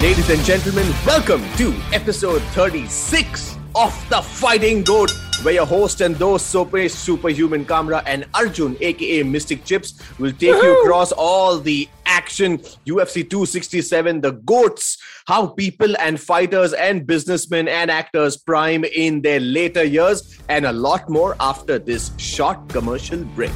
Ladies and gentlemen, welcome to episode 36 of The Fighting Goat, where your host and those Sope Superhuman Kamra and Arjun, aka Mystic Chips, will take you across all the action UFC 267, the goats, how people and fighters and businessmen and actors prime in their later years, and a lot more after this short commercial break.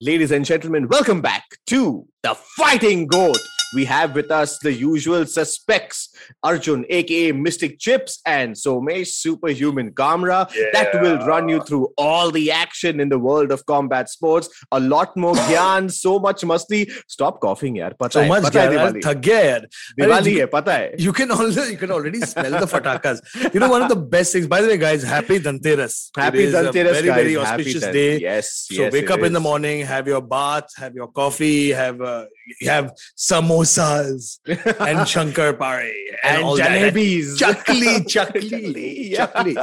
Ladies and gentlemen, welcome back to the Fighting Goat. We have with us the usual suspects Arjun, aka Mystic Chips, and Somesh Superhuman Kamra. Yeah. That will run you through all the action in the world of combat sports. A lot more gyan, so much musti. Stop coughing, yaar. Pata so hai, much gyan, Diwali. Yaar. Diwali you, hai, pata hai. You can, already, you can already smell the fatakas. You know, one of the best things. By the way, guys, happy Dhanteras. Happy Dhanteras, Very, guys, very auspicious day. Yes, So yes, wake up is. in the morning, have your bath, have your coffee, have, uh, have some more samosas and shankar pare and, And all that. jalebis. chakli chakli Chakli, yeah. chakli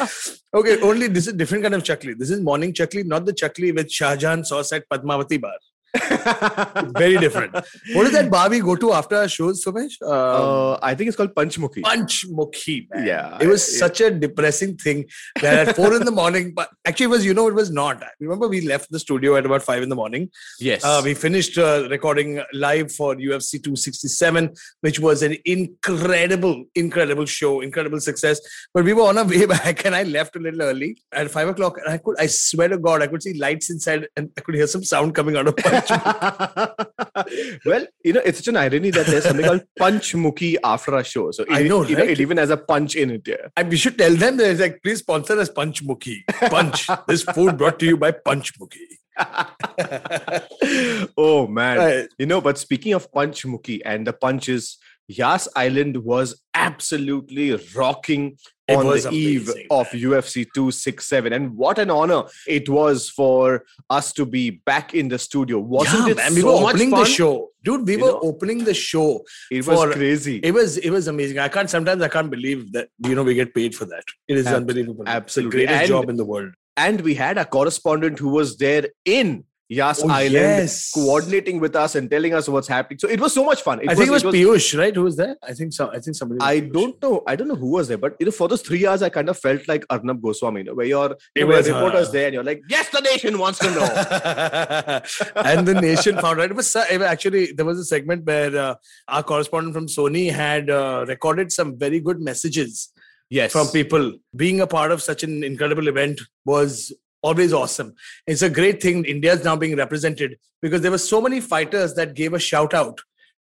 okay only this is different kind of chakli this is morning chakli not the chakli with shahjahan sauce at padmavati bar very different what is that bar we go to after our shows Somesh? Um, Uh, I think it's called Panchmukhi. Panchmukhi. Man. Yeah, It was yeah. such a depressing thing that at four in the morning, but actually, it was, you know, it was not. Remember, we left the studio at about five in the morning. Yes. Uh, we finished uh, recording live for UFC 267, which was an incredible, incredible show, incredible success. But we were on our way back, and I left a little early at five o'clock. And I could, I swear to God, I could see lights inside, and I could hear some sound coming out of Panchmukhi. well, you know, it's such an irony that there's something called Punch Panchmukhi after a show. So it, I know, you know, right? it even has a punch in it. Yeah. And we should tell them that it's like, please sponsor us Panchmukhi. Punch. this food brought to you by Panchmukhi. oh man. Right. You know, but speaking of Panchmukhi and the punches, Yas Island was absolutely rocking It on the eve amazing, of UFC 267. And what an honor it was for us to be back in the studio. Wasn't yeah, it man, we so were much opening fun? the show. Dude, we You were know? opening the show. It was for- crazy. It was it was amazing. I can't sometimes I can't believe that you know we get paid for that. It is Ab- unbelievable. absolutely. The greatest And- job in the world. and we had a correspondent who was there in Yas Oh, Island yes. coordinating with us and telling us what's happening. So it was so much fun. I think it was, Piyush, right? Who was there? I think so. I think somebody. was I Piyush. don't know. I don't know who was there, but you know, for those three hours, I kind of felt like Arnab Goswami, you know, where you're It you know, reporters there and you're like, yes, the nation wants to know. and the nation found out it was it was actually there was a segment where uh, our correspondent from Sony had uh, recorded some very good messages yes. from people. Being a part of such an incredible event was always awesome. It's a great thing India is now being represented because there were so many fighters that gave a shout out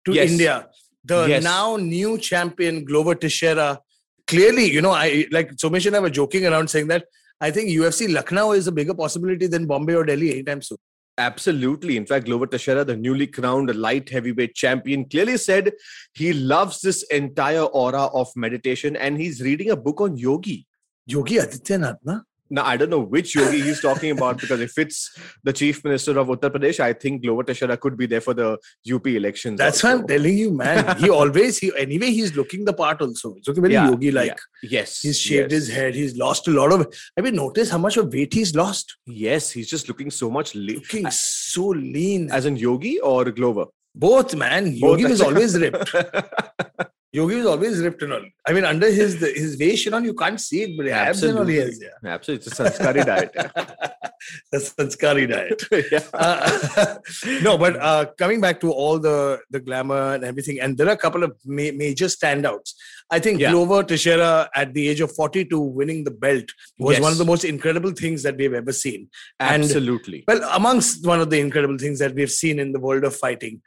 to Yes. India. The Yes. now new champion Glover Teixeira. Clearly, you know, I like Somesh and I were joking around saying that I think UFC Lucknow is a bigger possibility than Bombay or Delhi anytime soon. Absolutely. In fact, Glover Teixeira, the newly crowned light heavyweight champion, clearly said he loves this entire aura of meditation and he's reading a book on yogi. Yogi Adityanath, na? Now, I don't know which yogi he's talking about because if it's the chief minister of Uttar Pradesh, I think Glover Teixeira could be there for the UP elections. That's why also. I'm telling you, man. He always, he anyway, he's looking the part also. He's looking very Yeah, yogi like. yeah. Yes. He's shaved yes. his head. He's lost a lot of. I mean, notice how much of weight he's lost. Yes, he's just looking so much lean. Looking so lean. As in Yogi or Glover? Both, man. Both. Yogi was always ripped. Yogi was always ripped and all. I mean, under his his waist and all, you can't see it, but abs and all he has. Yeah. Absolutely. It's a sanskari diet. That's Sanskari diet. yeah. Uh, no, but uh, coming back to all the the glamour and everything, and there are a couple of ma- major standouts. I think Yeah. Glover Teixeira, at the age of 42, winning the belt was Yes. one of the most incredible things that we've ever seen. And- Absolutely. Well, amongst one of the incredible things that we've seen in the world of fighting.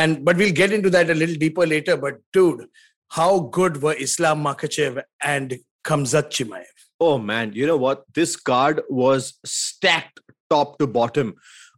And but we'll get into that a little deeper later. But dude, how good were Islam Makhachev and Khamzat Chimaev? Oh man, you know what? This card was stacked top to bottom.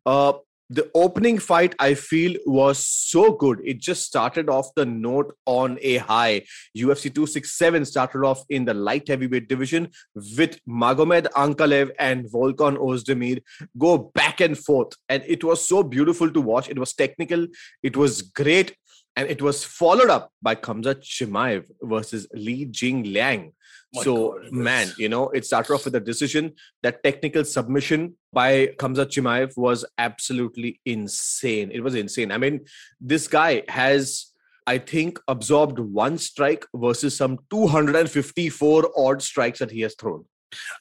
Uh, the opening fight I feel was so good. It just started off the note on a high. UFC 267 started off in the light heavyweight division with Magomed Ankalaev and Volkan Ozdemir go back and forth. And it was so beautiful to watch. It was technical, it was great. And it was followed up by Khamzat Chimaev versus Li Jingliang. My so God, man, you know, it started off with a decision. That technical submission by Kamzat Chimaev was absolutely insane. It was insane. I mean, this guy has, I think, absorbed one strike versus some 254 odd strikes that he has thrown.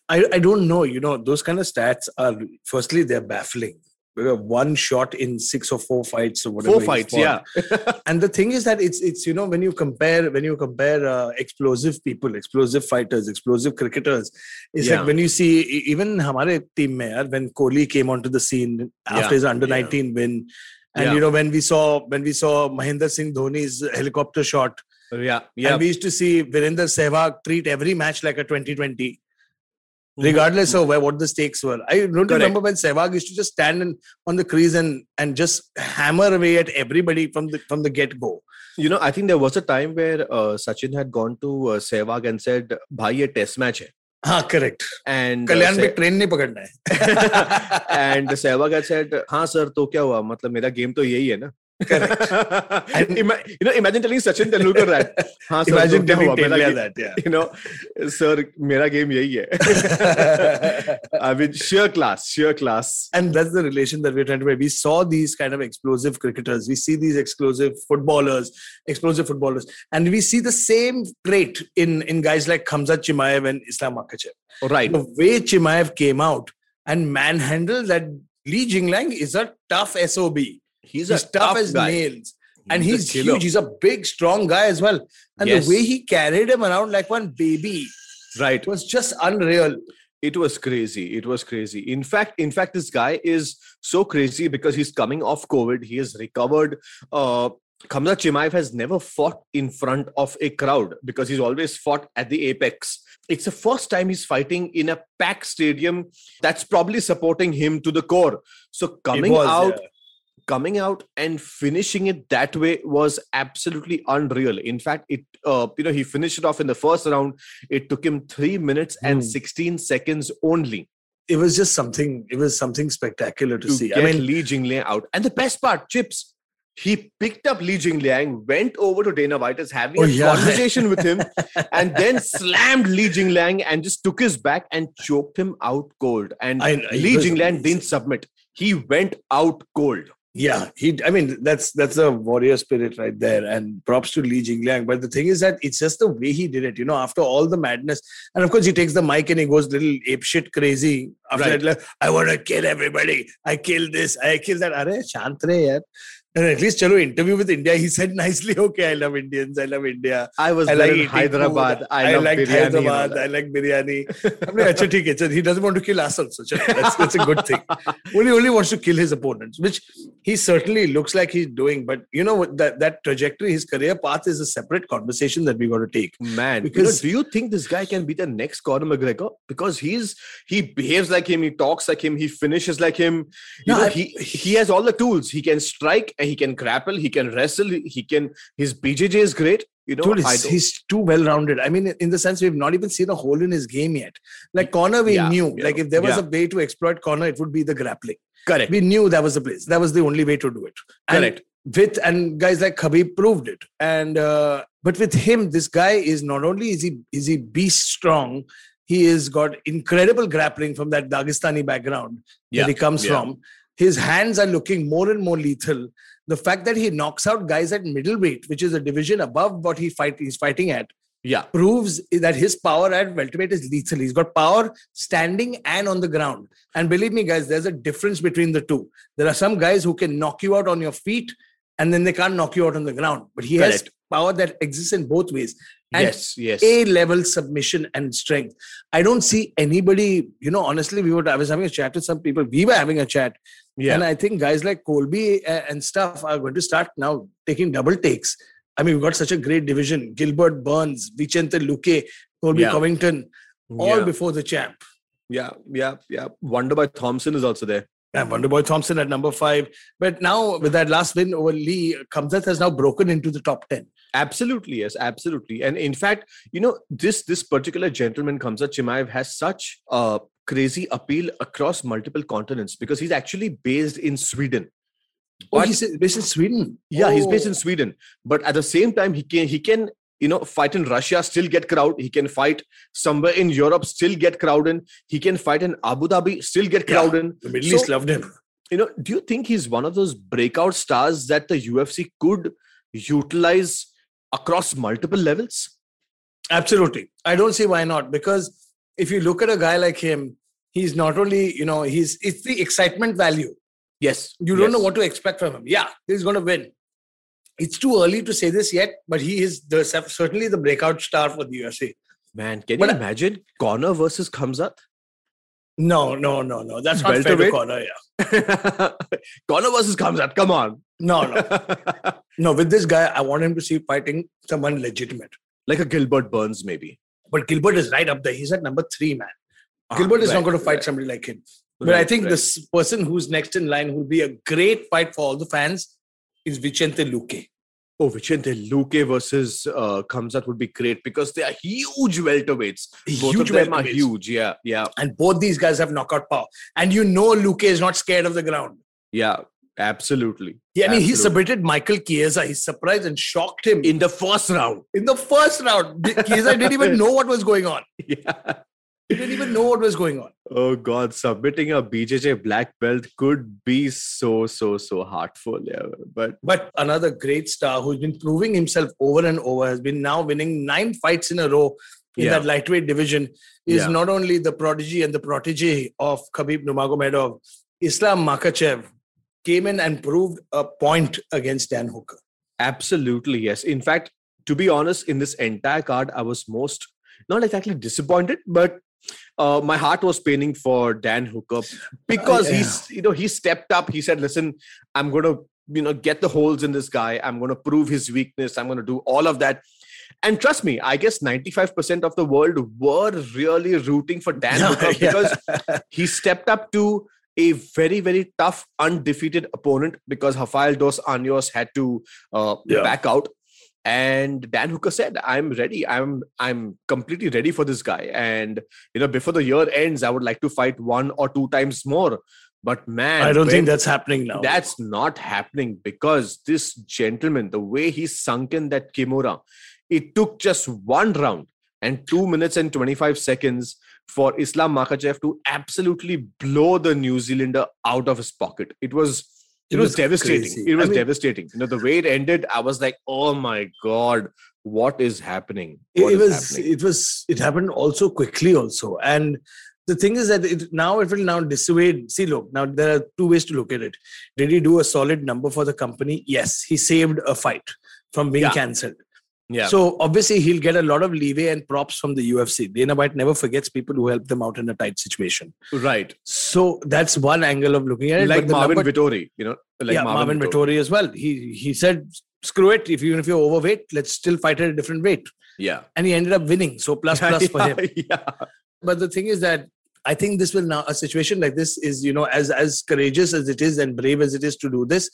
I, I don't know. You know, those kind of stats are firstly they're baffling one shot in six or four fights or whatever. Four fights, yeah. and the thing is that it's it's you know when you compare when you compare uh, explosive people, explosive fighters, explosive cricketers, it's yeah. like when you see even our team mayor when Kohli came onto the scene after yeah. his under nineteen yeah. win, and you know when we saw when we saw Mahendra Singh Dhoni's helicopter shot. Yeah, yeah. And we used to see Virender Sehwag treat every match like a 2020. regardless of where what the stakes were. I don't Correct. remember when Sehwag used to just stand in, on the crease and and just hammer away at everybody from the from the get go. You know, I think there was a time where uh, Sachin had gone to uh, Sehwag and said, "Bhai, ये test match hai." हाँ correct. And uh, Kalyan Se- में train नहीं पकड़ना है. and Sehwag had said, हाँ sir, तो क्या हुआ? मतलब मेरा गेम तो यही है ना. Correct. and, Ima- you know, imagine telling Sachin Tendulkar that. हाँ, imagine sir, telling that. Yeah. You know, sir, मेरा game यही I mean, sheer class, sheer class. And that's the relation that we're trying to make. We saw these kind of explosive cricketers. We see these explosive footballers, explosive footballers, and we see the same trait in in guys like Khamzat Chimaev and Islam Makhachev. Right. The way Chimaev came out and manhandled that Li Jingliang is a tough SOB. He's He's a tough, tough as guy. nails. And He's a he's huge. He's a big, strong guy as well. And Yes. the way he carried him around like one baby Right. was just unreal. it was crazy it was crazy in fact in fact this guy is so crazy because he's coming off covid he has recovered uh Khamzat Chimaev has never fought in front of a crowd because he's always fought at the apex. It's the first time he's fighting in a packed stadium that's probably supporting him to the core. So coming was, out yeah. Coming out and finishing it that way was absolutely unreal. In fact, it uh, you know he finished it off in the first round. It took him three minutes and Hmm. 16 seconds only It was just something, it was something spectacular to, to see. I mean, Li Jingliang out. And the best part, Chips, he picked up Li Jingliang, went over to Dana White, is having Oh, a yeah. conversation with him, and then slammed Li Jingliang and just took his back and choked him out cold. And I- Li Jingliang didn't submit. He went out cold. Yeah, he. I mean, that's that's a warrior spirit right there, and props to Li Jingliang. But the thing is that it's just the way he did it. You know, after all the madness, and of course he takes the mic and he goes little ape shit crazy. After Right. that, like, I want to kill everybody. I kill this. I kill that. Are shant yaar. And at least chalo interview with India. He said nicely, okay, I love Indians. I love India. I was I like in Hyderabad. food. I, love like biryani and all Hyderabad. I like biryani. I'm like, "Acha, theek hai." He doesn't want to kill us also. Chalo, That's, that's a good thing. Only only wants to kill his opponents, which he certainly looks like he's doing. But you know? That that trajectory, his career path, is a separate conversation that we got to take. Man, because Because- do you think this guy can be the next Conor McGregor? Because he's he behaves like him, he talks like him, he finishes like him. You No, know, I- he he has all the tools. He can strike, he can grapple, he can wrestle, he can. His BJJ is great. You know, Dude, he's, too well rounded. I mean, in the sense we've not even seen a hole in his game yet. Like Conor, we Yeah, knew. yeah, Like if there was yeah. a way to exploit Conor, it would be the grappling. correct, We knew that was the place. That was the only way to do it. And correct. with and guys like Khabib proved it. And uh, but with him, this guy is not only is he is he beast strong, he has got incredible grappling from that Dagestani background Yeah, that he comes yeah. from. His hands are looking more and more lethal. The fact that he knocks out guys at middleweight, which is a division above what he fight he's fighting at, Yeah, proves that his power at welterweight is lethal. He's got power standing and on the ground. And believe me, guys, there's a difference between the two. There are some guys who can knock you out on your feet and then they can't knock you out on the ground. But he has power that exists in both ways. And yes, yes. A level submission and strength. I don't see anybody, you know, honestly, we were, I was having a chat with some people. We were having a chat. Yeah, And I think guys like Colby uh, and stuff are going to start now taking double takes. I mean, we've got such a great division. Gilbert Burns, Vicente Luque, Colby Yeah. Covington, all yeah, before the champ. yeah, yeah, yeah. Wonderboy Thompson is also there. And Wonderboy Thompson at number five. But now with that last win over Li, Khamzat has now broken into the top 10. Absolutely, yes, absolutely. And in fact, you know, this this particular gentleman, Khamzat Chimaev, has such a crazy appeal across multiple continents because he's actually based in Sweden. Oh, he's based in Sweden. Yeah, he's based Oh. in Sweden, but at the same time, he can he can you know, fight in Russia, still get crowd. He can fight somewhere in Europe, still get crowd in. He can fight in Abu Dhabi, still get Yeah. in. The Middle So- East loved him. You know, do you think he's one of those breakout stars that the UFC could utilize across multiple levels? Absolutely. I don't see why not. Because if you look at a guy like him, he's not only, you know, he's it's the excitement value. Yes. You don't know what to expect from him. Yeah, he's going to win. It's too early to say this yet, but he is the certainly the breakout star for the UFC. Man, can But you imagine Conor versus Khamzat? No, no, no, no. That's not fair to Conor. Yeah. Conor versus Khamzat, come on. No, no, no. With this guy, I want him to see fighting someone legitimate. like a Gilbert Burns, maybe. But Gilbert is right up there. He's at number three, man. Ah, Gilbert is not going to fight right, somebody like him. But I think right. this person who's next in line who'll be a great fight for all the fans is Vicente Luque. Oh, Vicente Luque versus uh, Khamzat would be great because they are huge welterweights. Both Huge of them are huge. Yeah, yeah, And both these guys have knockout power. And you know Luque is not scared of the ground. yeah. Absolutely. Yeah, I mean, he submitted Michael Chiesa. He surprised and shocked him in, in the first round. In the first round. Chiesa didn't even know what was going on. Yeah. He didn't even know what was going on. Oh God, submitting a BJJ black belt could be so so so heartful. Yeah, but But another great star who's been proving himself over and over has been now winning nine fights in a row in Yeah. that lightweight division. Is Yeah. not only the prodigy and the protege of Khabib Nurmagomedov, Islam Makhachev came in and proved a point against Dan Hooker. Absolutely, yes. In fact, to be honest, in this entire card, I was most not exactly disappointed, but uh, my heart was paining for Dan Hooker because yeah. he's you know he stepped up. He said, "Listen, I'm going to you know get the holes in this guy. I'm going to prove his weakness. I'm going to do all of that." And trust me, I guess 95% of the world were really rooting for Dan Hooker Yeah. because he stepped up to a very very tough undefeated opponent because Rafael dos Anjos had to uh, Yeah. back out and Dan Hooker said I'm ready I'm I'm completely ready for this guy and you know before the year ends I would like to fight one or two times more but man I don't think that's happening now. that's not happening because this gentleman, the way he sunk in that Kimura, it took just one round and two minutes and 25 seconds for Islam Makhachev to absolutely blow the New Zealander out of his pocket. It was it, It was, was devastating. crazy. It was I mean- devastating. You know, the way it ended, I was like, oh my God, what is happening? it, What it is was happening? it was it happened also quickly also and the thing is that it now it will now dissuade see look now there are two ways to look at it did he do a solid number for the company yes he saved a fight from being Yeah. cancelled yeah. so obviously he'll get a lot of leeway and props from the ufc dana white never forgets people who help them out in a tight situation right. so that's one angle of looking at it Like Marvin number- Vettori, you know, like yeah, Marvin, Vettori as well. He he said, "Screw it. If even if you're overweight, let's still fight at a different weight." Yeah. And he ended up winning. So plus plus for him. yeah. But the thing is that I think this will now a situation like this is you know as as courageous as it is and brave as it is to do this,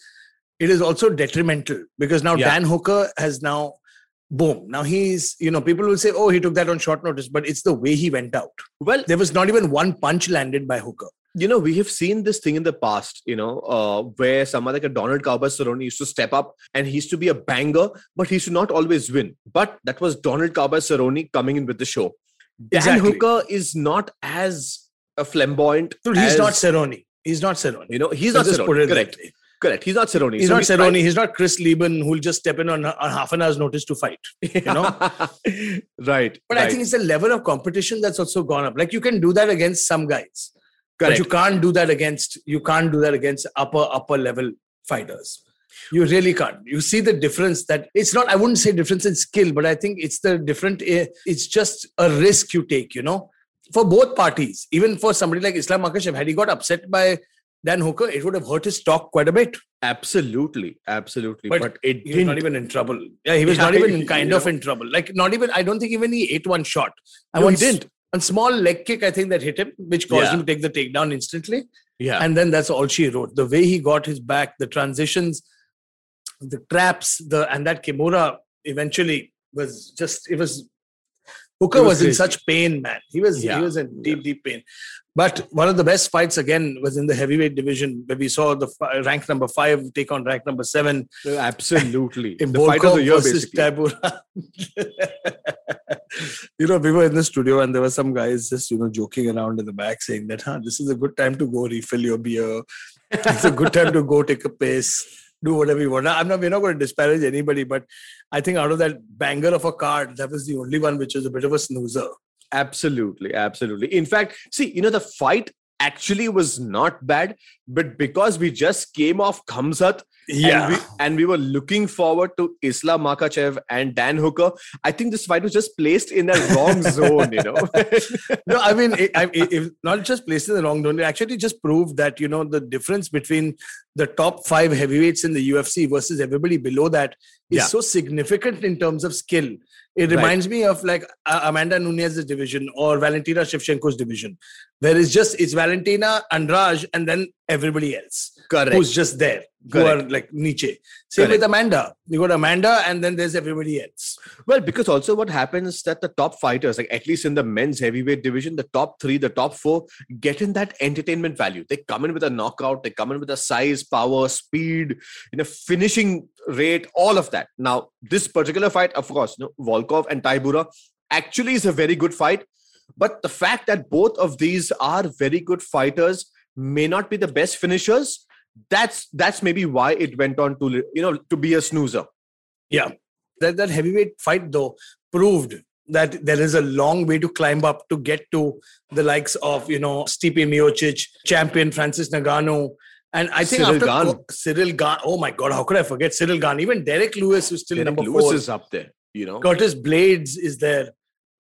it is also detrimental because now Yeah. Dan Hooker has now. Boom. Now he's, you know, people will say, oh, he took that on short notice, but it's the way he went out. Well, There was not even one punch landed by Hooker. you know, we have seen this thing in the past, you know, uh, where someone like a Donald Cowboy Cerrone used to step up and he used to be a banger, but he used to not always win. But that was Donald Cowboy Cerrone coming in with the show. Dan Exactly. Hooker is not as uh, flamboyant. Dude, he's as- not Cerrone. He's not Cerrone. You know, he's not Cerrone. Correct. Correct. He's not Cerrone. He's not Cerrone. He's not Chris Leben who'll just step in on, on half an hour's notice to fight. you know? right. But I think it's the level of competition that's also gone up. Like you can do that against some guys, but you can't do that against you can't do that against upper upper level fighters. You really can't. You see the difference that it's not. I wouldn't say difference in skill, but I think it's the different. eh, It's just a risk you take. You know, for both parties. Even for somebody like Islam Makhachev, had he got upset by Dan Hooker, it would have hurt his stock quite a bit. absolutely, absolutely. But But, it He was not didn't. even in trouble. Yeah, he was Yeah, not even in kind of in trouble. Like not even. I don't think even he ate one shot. I No, he didn't. a small leg kick, I think that hit him, which caused Yeah. him to take the takedown instantly. Yeah. And then that's all she wrote. The way he got his back, the transitions, the traps, the and that Kimura eventually was just it was Hooker It was was, in such pain, man. He was Yeah. he was in deep, deep pain. But one of the best fights again was in the heavyweight division where we saw the f- rank number five take on rank number seven. Absolutely. In the fight of the year, versus basically. You know, we were in the studio and there were some guys just, you know, joking around in the back saying that, huh, this is a good time to go refill your beer. It's a good time to go take a piss, do whatever you want. I'm not, we're not going to disparage anybody, but I think out of that banger of a card, that was the only one which was a bit of a snoozer. Absolutely, absolutely. In fact, see, you know, the fight actually was not bad, but because we just came off Khamzat and we, and we were looking forward to Islam Makhachev and Dan Hooker, I think this fight was just placed in the wrong zone, you know. no, I mean, it, I, it, it- not just placed in the wrong zone. It actually just proved that you know the difference between the top five heavyweights in the UFC versus everybody below that is Yeah. so significant in terms of skill. It Right. reminds me of like Amanda Nunes's division or Valentina Shevchenko's division, where it's just it's Valentina, Andrade, and then everybody else Correct. who's just there, who are like Nietzsche. Same Correct. with Amanda. You got Amanda, and then there's everybody else. Well, because also what happens is that the top fighters, like at least in the men's heavyweight division, the top three, the top four, get in that entertainment value. They come in with a knockout, they come in with a size, power, speed, you know, finishing rate, all of that. Now, this particular fight, of course, you know, Volkov and Tybura actually is a very good fight. But the fact that both of these are very good fighters may not be the best finishers. That's that's maybe why it went on to you know to be a snoozer. Yeah, that that heavyweight fight though proved that there is a long way to climb up to get to the likes of you know Stipe Miocic, champion Francis Ngannou, and I think Cyril after. Cyril Gane. Oh my God, how could I forget Cyril Gane? Even Derrick Lewis was still Derek number Lewis four. is up there, you know. Curtis Blaydes is there,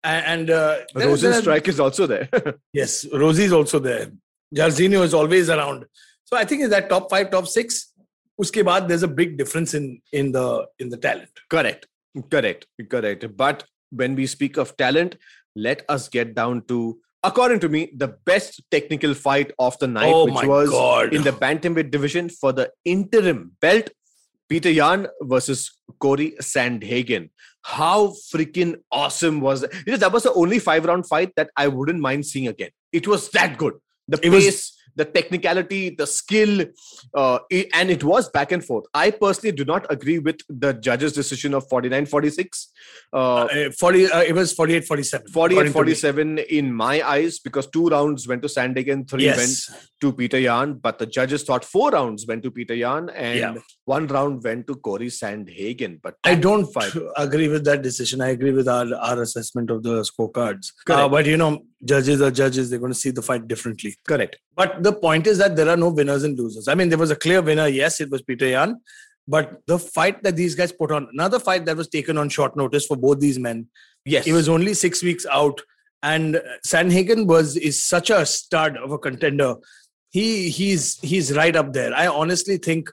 and, and uh, there- Rosen there are- Strike is also there. Yes, Rosie is also there. Jairzinho is always around. So I think in that top five, top six, uske baad there's a big difference in in the in the talent. correct, correct, correct. But when we speak of talent, let us get down to, according to me, the best technical fight of the night, oh which was God! in the bantamweight division for the interim belt. Peter Yan versus Corey Sandhagen. How freaking awesome was that? You know, that was the only five round fight that I wouldn't mind seeing again. It was that good. The It was- pace, the technicality, the skill, uh, and it was back and forth. I personally do not agree with the judge's decision of 49 46. Uh, Uh, 40 uh, it was 48 47 48 47 in my eyes because two rounds went to Sandhagen, three went to Peter Yan, but the judges thought four rounds went to Peter Yan and Yeah. one round went to Corey Sandhagen. But i don't fight, agree with that decision i agree with our, our assessment of the scorecards uh, but you know judges are judges they're going to see the fight differently correct. but the point is that there are no winners and losers i mean there was a clear winner yes it was peter yan but the fight that these guys put on another fight that was taken on short notice for both these men Yes, He was only six weeks out, and Sandhagen was is such a stud of a contender. He he's he's right up there. I honestly think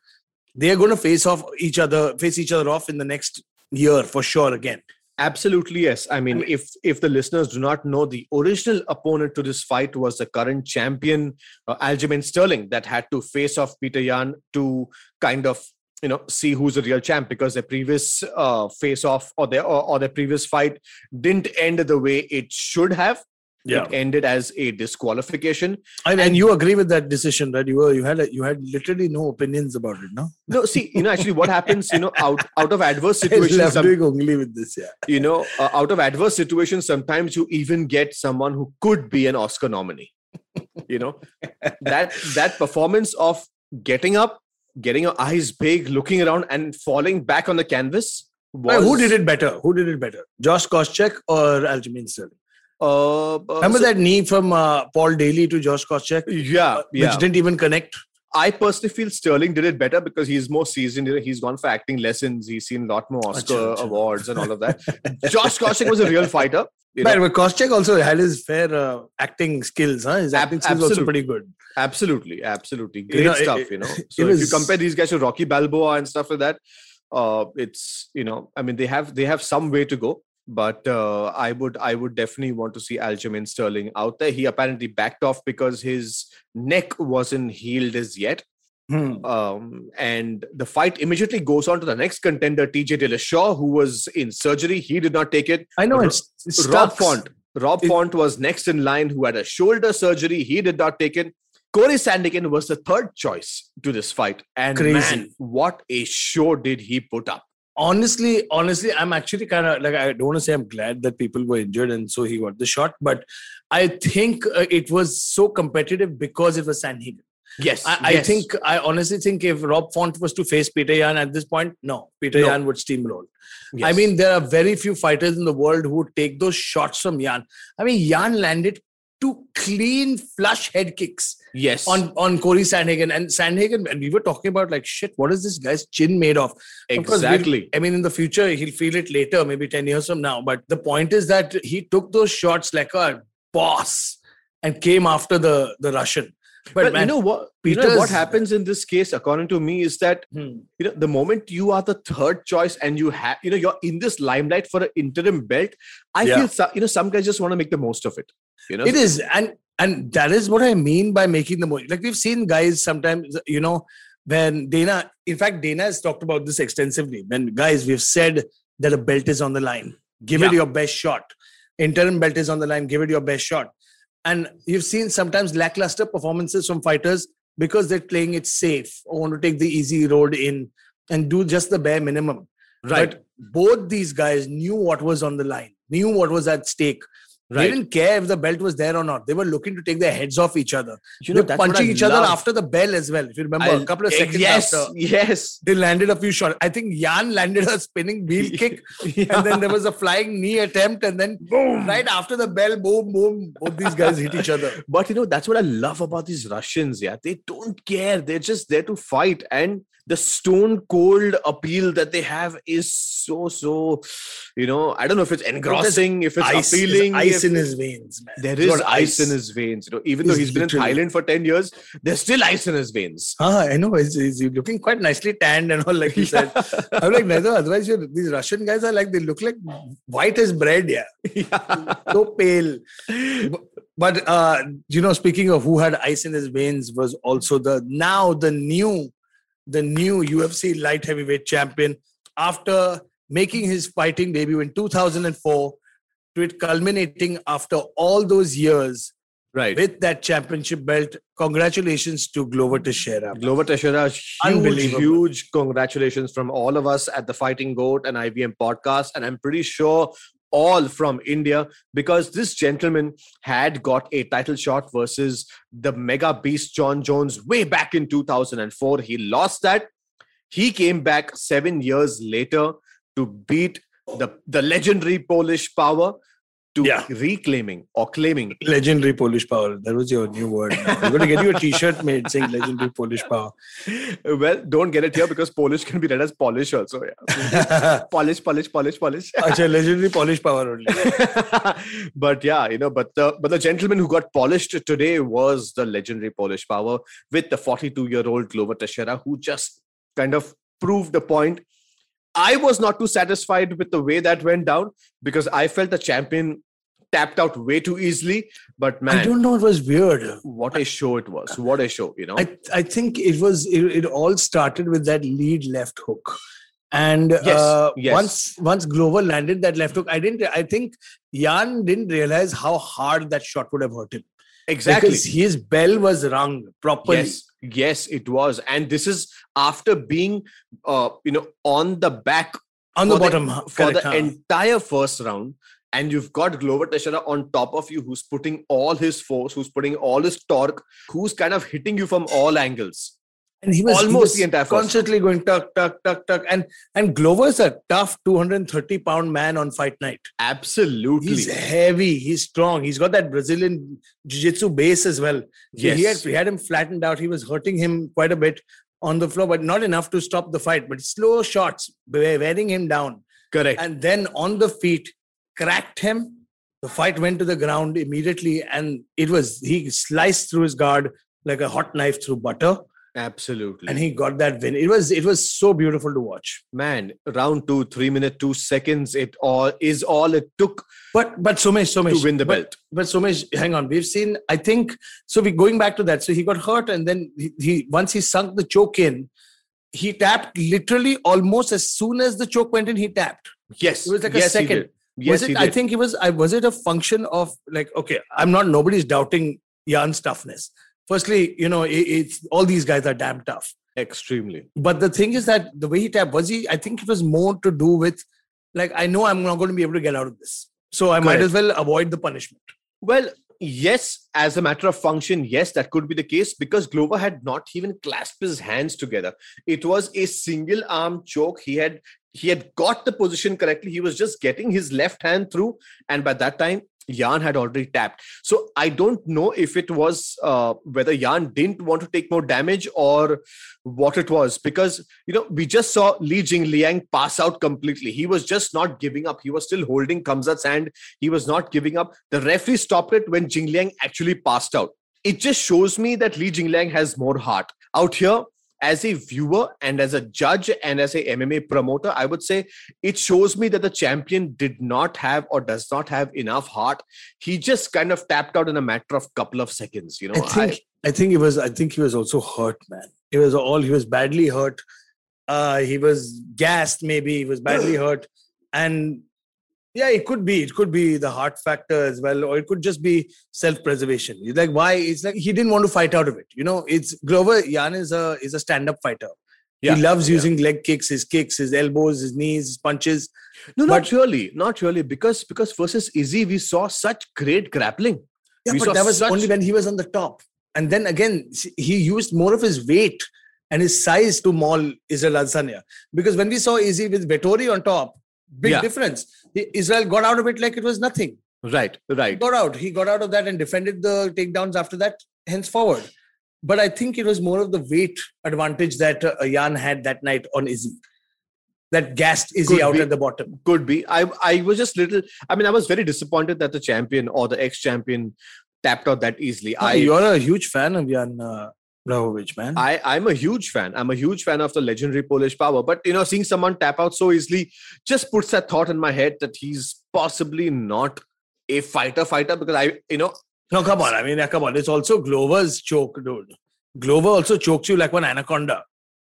they're going to face off each other, face each other off in the next year for sure. Again, absolutely yes. I mean, if if the listeners do not know, the original opponent to this fight was the current champion uh, Aljamain Sterling that had to face off Peter Yan to kind of you know see who's the real champ because their previous uh, face off or their or, or their previous fight didn't end the way it should have. It ended as a disqualification. and, and you agree with that decision, right? You were you had a, you had literally no opinions about it, no? No, see, you know, actually, what happens, you know, out out of adverse situations, some- doing only with this, yeah. you know, uh, out of adverse situations, sometimes you even get someone who could be an Oscar nominee. you know, that that performance of getting up, getting your eyes big, looking around, and falling back on the canvas. Was, who did it better? Who did it better? Josh Koscheck or Aljamain Sterling? Uh, uh, Remember so- that knee from uh, Paul Daley to Josh Koscheck, Yeah, which yeah. didn't even connect. I personally feel Sterling did it better because he's more seasoned. He's gone for acting lessons. He's seen a lot more Oscar awards and all of that. Josh Koscheck was a real fighter. you know. But, Koscheck also had his fair uh, acting skills. Huh? His Ab- acting skills also pretty good. Absolutely, absolutely. Great know, stuff, it- you know. So if was- you compare these guys to Rocky Balboa and stuff like that, uh, it's you know, I mean, they have they have some way to go. But uh, I would I would definitely want to see Aljamain Sterling out there. He apparently backed off because his neck wasn't healed as yet. Hmm. Um, and the fight immediately goes on to the next contender, TJ Dillashaw, who was in surgery. He did not take it. I know it's, it's Rob. Font. Rob It- Font was next in line, who had a shoulder surgery. He did not take it. Corey Sandhagen was the third choice to this fight. And Crazy. man, what a show did he put up. Honestly, honestly, I'm actually kind of like I don't want to say I'm glad that people were injured and so he got the shot, but I think uh, it was so competitive because it was Sandhagen. Yes. I, I think I honestly think if Rob Font was to face Peter Yan at this point, no, Peter No. Yan would steamroll. I mean, there are very few fighters in the world who would take those shots from Yan. I mean, Yan landed two clean flush head kicks yes. on on Corey Sandhagen and Sandhagen, and we were talking about like shit. What is this guy's chin made of? Of exactly. I mean, in the future, he'll feel it later, maybe 10 years from now. But the point is that he took those shots like a boss and came after the, the Russian. But, But man, you know what? You know what happens in this case, according to me, is that hmm, you know the moment you are the third choice and you have you know you're in this limelight for an interim belt. I Yeah. feel you know some guys just want to make the most of it. You know, it is. And and that is what I mean by making the most. Like we've seen guys sometimes, you know, when Dana, in fact, Dana has talked about this extensively. When guys, we've said that a belt is on the line, give it your best shot. Interim belt is on the line, give it your best shot. And you've seen sometimes lackluster performances from fighters because they're playing it safe or want to take the easy road in and do just the bare minimum. right? But both these guys knew what was on the line, knew what was at stake. They didn't care if the belt was there or not. They were looking to take their heads off each other. You know, They're punching each other after the bell as well. If you remember, I- a couple of eh, seconds yes, after, yes. they landed a few shots. I think Yan landed a spinning wheel kick, and then there was a flying knee attempt, and then boom, right after the bell, boom, boom, both these guys hit each other. But you know, that's what I love about these Russians. Yeah, they don't care. They're just there to fight. And the stone cold appeal that they have is so, so, you know, I don't know if it's engrossing, if it's Ice, appealing. Ice in his veins, man. there is ice. in his veins. You know, even though He's been in Thailand for 10 years, there's still ice in his veins. Ah, I know. He's, he's looking quite nicely tanned and all, like you said. I'm like, neither. Otherwise, you're, these Russian guys are like, they look like white as bread. Yeah. yeah. so pale. But, but uh, you know, speaking of who had ice in his veins, was also the now the new, the new UFC light heavyweight champion after making his fighting debut in 2004, to it culminating after all those years Right. with that championship belt. Congratulations to Glover Teixeira. Glover Teixeira, huge, huge congratulations from all of us at the Fighting Goat and IVM podcast. And I'm pretty sure all from India because this gentleman had got a title shot versus the mega beast Jon Jones way back in 2004. He lost that. He came back seven years later to beat the, the legendary Polish power to Yeah. reclaiming or claiming Legendary Polish power. That was your new word. now. We're going to get you a T-shirt made saying legendary Polish power. well, don't get it here because Polish can be read as Polish also. Yeah. polish, polish, polish, polish. Acha, legendary Polish power only. but yeah, you know, but the but the gentleman who got polished today was the legendary Polish power with the 42 year old Glover Teixeira, who just kind of proved the point. I was not too satisfied with the way that went down because I felt the champion tapped out way too easily. But man, I don't know. It was weird. what a show it was! What a show, you know. I, I think it was it, it all started with that lead left hook. And Yes, uh, yes. once once Glover landed that left hook, I didn't I think Jan didn't realize how hard that shot would have hurt him. Exactly. Because his bell was rung properly. Yes, yes, it was, and this is after being, uh, you know, on the back On the bottom. huh? for the huh? entire first round, and you've got Glover Teixeira on top of you, who's putting all his force, who's putting all his torque, who's kind of hitting you from all angles. And he was he almost was the entire first constantly going tuck tuck tuck tuck and and Glover's a tough 230 pound man on fight night. Absolutely, He's heavy, he's strong, he's got that Brazilian jiu-jitsu base as well. Yes, He had, we had him flattened out. He was hurting him quite a bit on the floor, but not enough to stop the fight. But slow shots, we- wearing him down. correct. And then on the feet, cracked him. The fight went to the ground immediately. And it was, he sliced through his guard like a hot knife through butter. Absolutely, And he got that win. It was, it was so beautiful to watch. man, round two, three minute, two seconds. It all is all it took But, but Somesh, Somesh. to win the but- belt. But Somesh, hang on. We've seen, I think, so we going back to that. So he got hurt, and then he, he once he sunk the choke in, he tapped literally almost as soon as the choke went in, he tapped. Yes, It was like a yes, he second. Yes, was he it? I think it was. I was it a function of like, okay, I'm not. Nobody's doubting Jan's toughness. Firstly, you know, it, it's all these guys are damn tough. extremely. But the thing is that the way he tapped was he. I think it was more to do with, like, I know I'm not going to be able to get out of this, so I might as well avoid the punishment. Well, yes, as a matter of function, yes, that could be the case because Glover had not even clasped his hands together. It was a single arm choke. He had he had got the position correctly. He was just getting his left hand through, and by that time, Jan had already tapped. So I don't know if it was uh, whether Jan didn't want to take more damage or what it was because you know we just saw Li Jingliang pass out completely. He was just not giving up. He was still holding Khamzat's hand. He was not giving up. The referee stopped it when Jingliang actually passed out. It just shows me that Li Jingliang has more heart. Out here, as a viewer and as a judge and as a MMA promoter, I would say it shows me that the champion did not have or does not have enough heart. He just kind of tapped out in a matter of couple of seconds. You know, I think I, think he was I think he was also hurt, man. It was all he was badly hurt. Uh he was gassed, maybe he was badly hurt. And yeah, it could be. It could be the heart factor as well, or it could just be self-preservation. It's like why? It's like he didn't want to fight out of it. You know, it's Glover Jan is a is a stand-up fighter. Yeah, he loves yeah. using leg kicks, his kicks, his elbows, his knees, his punches. No, But- not really, not really, because because versus Izzy, we saw such great grappling. Yeah, We but that was such- only when he was on the top. And then again, he used more of his weight and his size to maul Israel Adesanya. Because when we saw Izzy with Vettori on top, big Yeah. difference. Israel got out of it like it was nothing. Right, He right. got out. He got out of that and defended the takedowns after that, henceforward. But I think it was more of the weight advantage that uh, Jan had that night on Izzy. That gassed Izzy Could out be. at the bottom. Could be. I I was just little. I mean, I was very disappointed that the champion or the ex-champion tapped out that easily. I You're a huge fan of Jan uh, Blachowicz, man. I, I'm a huge fan. I'm a huge fan of the legendary Polish power. But you know, seeing someone tap out so easily just puts that thought in my head that he's possibly not a fighter fighter because I, you know, No, come on. I mean, yeah, come on. It's also Glover's choke, dude. Glover also chokes you like one anaconda.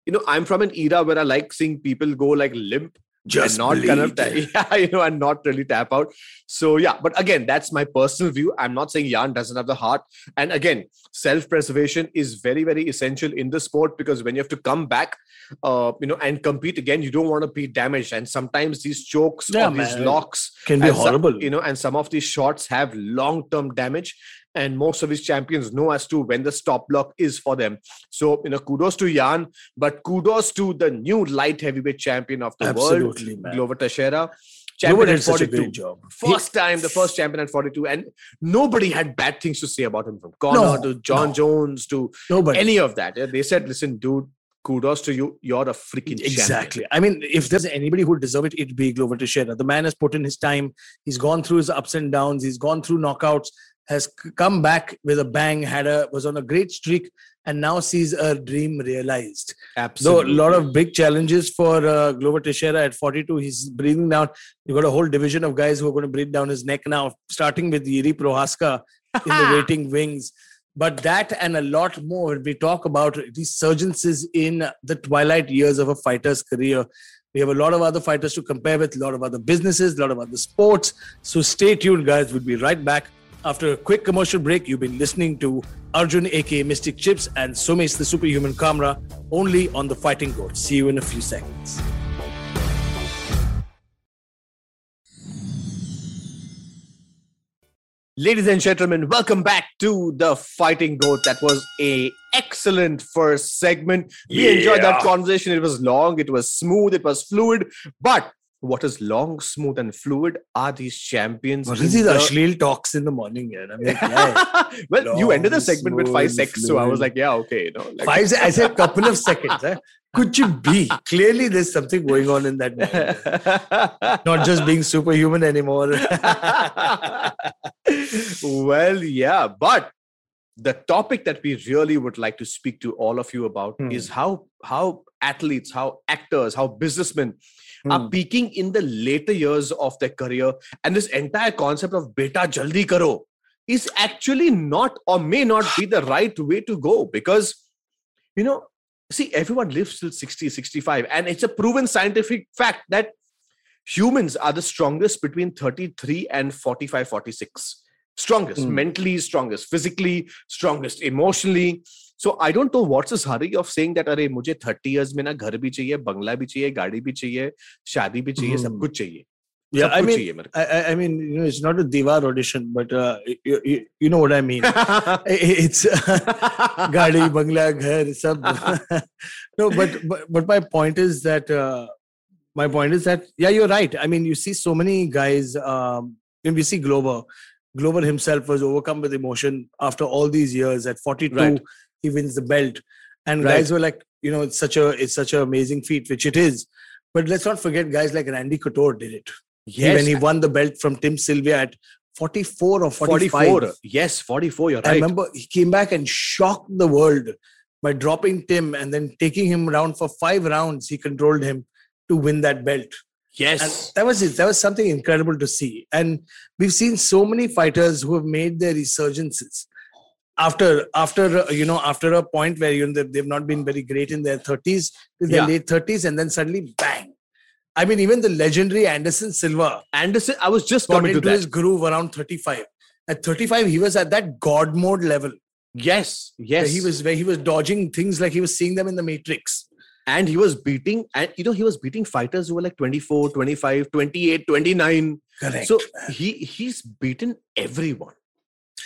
you know, I'm from an era where I like seeing people go like limp Just not kind of bleed. ta- yeah, you know, and not really tap out. So yeah, but again, that's my personal view. I'm not saying Jan doesn't have the heart. And again, self-preservation is very, very essential in the sport because when you have to come back, uh, you know, and compete again, you don't want to be damaged. And sometimes these chokes Yeah, or these locks Can be and some- horrible. you know, and some of these shots have long-term damage. And most of his champions know as to when the stop block is for them. So, you know, kudos to Jan, but kudos to the new light heavyweight champion of the world, man. Glover Teixeira. Champion did at such a 42. great job. He- First time, the first champion at 42. And nobody had bad things to say about him from Conor No, to John no. Jones to nobody. any of that. They said, listen, dude, kudos to you. You're a freaking champion. Exactly. I mean, if there's anybody who deserve it, it'd be Glover Teixeira. The man has put in his time. He's gone through his ups and downs. He's gone through knockouts. Has come back with a bang. Had a was on a great streak, and now sees a dream realized. Though Absolutely. a lot of big challenges for uh, Glover Teixeira at 42. He's breathing down. You've got a whole division of guys who are going to breathe down his neck now, starting with Jiri Prochazka in the waiting wings. But that and a lot more, we talk about resurgences in the twilight years of a fighter's career. We have a lot of other fighters to compare with, a lot of other businesses, a lot of other sports. So stay tuned, guys. We'll be right back after a quick commercial break. You've been listening to Arjun, aka Mystic Chips, and Somesh, the superhuman Kamra, only on the Fighting Goat. See you in a few seconds. Ladies and gentlemen, welcome back to the Fighting Goat. That was a excellent first segment. We enjoyed that conversation. It was long, it was smooth, it was fluid. But what is long, smooth, and fluid are these champions. What is these the- Ashleel talks in the morning? Yeah, like, yeah. well, you ended the Long, segment with five smooth, seconds, so I was like, yeah, okay, you know. Like, Five. I said a couple of seconds. Eh? Could you be? Clearly, there's something going on in that. Not just being superhuman anymore. well, yeah, but the topic that we really would like to speak to all of you about Hmm. is how how athletes, how actors, how businessmen are Hmm. peaking in the later years of their career, and this entire concept of "beta jaldi karo" is actually not or may not be the right way to go because you know see everyone lives till 60 65 and it's a proven scientific fact that humans are the strongest between 33 and 45 46 strongest Hmm. mentally strongest physically strongest emotionally so i don't know what's this hurry of saying that अरे मुझे 30 years में ना घर भी चाहिए बंगला भी चाहिए गाड़ी भी चाहिए शादी भी चाहिए सब Hmm. कुछ चाहिए Yeah, सब I कुछ mean, चाहिए मेरे I, I- I mean, you know, it's not a Divar audition, but uh, you, you, you know what I mean. को it's Gadi, Bangla, Ghar, sab. no, but, but but my point is that uh, my point is that yeah, you're right. I mean, you see so many guys. Um, when we see Glover, Glover himself was overcome with emotion after all these years. At 42, Right. he wins the belt, and Right. guys were like, you know, it's such a it's such an amazing feat, which it is. But let's not forget, guys like Randy Couture did it. Yes when he won the belt from Tim Sylvia at 44 or 45. 44 yes 44 you're right. I remember he came back and shocked the world by dropping Tim and then taking him around for five rounds. He controlled him to win that belt. Yes. And that was it. That was something incredible to see. And we've seen so many fighters who have made their resurgences after after you know after a point where you know they've, not been very great in their 30s in their Yeah. late 30s and then suddenly bang! I mean even the legendary anderson silva anderson i was just coming to into that. his groove around 35 at 35 he was at that god mode level. Yes yes. He was where he was dodging things like he was seeing them in the matrix and he was beating and you know he was beating fighters who were like 24 25 28 29 correct. So he he's beaten everyone.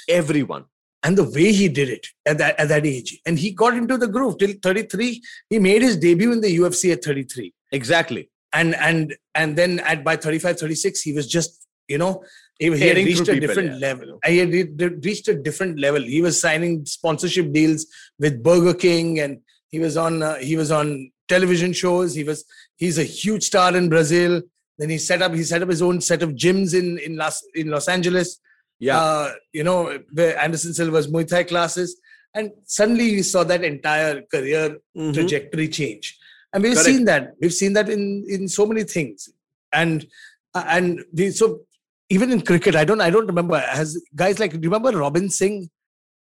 Everyone. And the way he did it at that at that age. And he got into the groove till 33 he made his debut in the ufc at 33 exactly. And and and then at by 35 36 he was just you know he, he had reached a people, different yeah. level. He had re- re- reached a different level. He was signing sponsorship deals with burger king and he was on uh, he was on television shows he was he's a huge star in brazil then he set up he set up his own set of gyms in in los in los angeles yeah uh, you know, where Anderson Silva's Muay Thai classes. And suddenly we saw that entire career Mhm. trajectory change. And we've Correct. seen that. We've seen that in, in so many things. And uh, and we, so even in cricket, I don't I don't remember has guys like do you remember Robin Singh?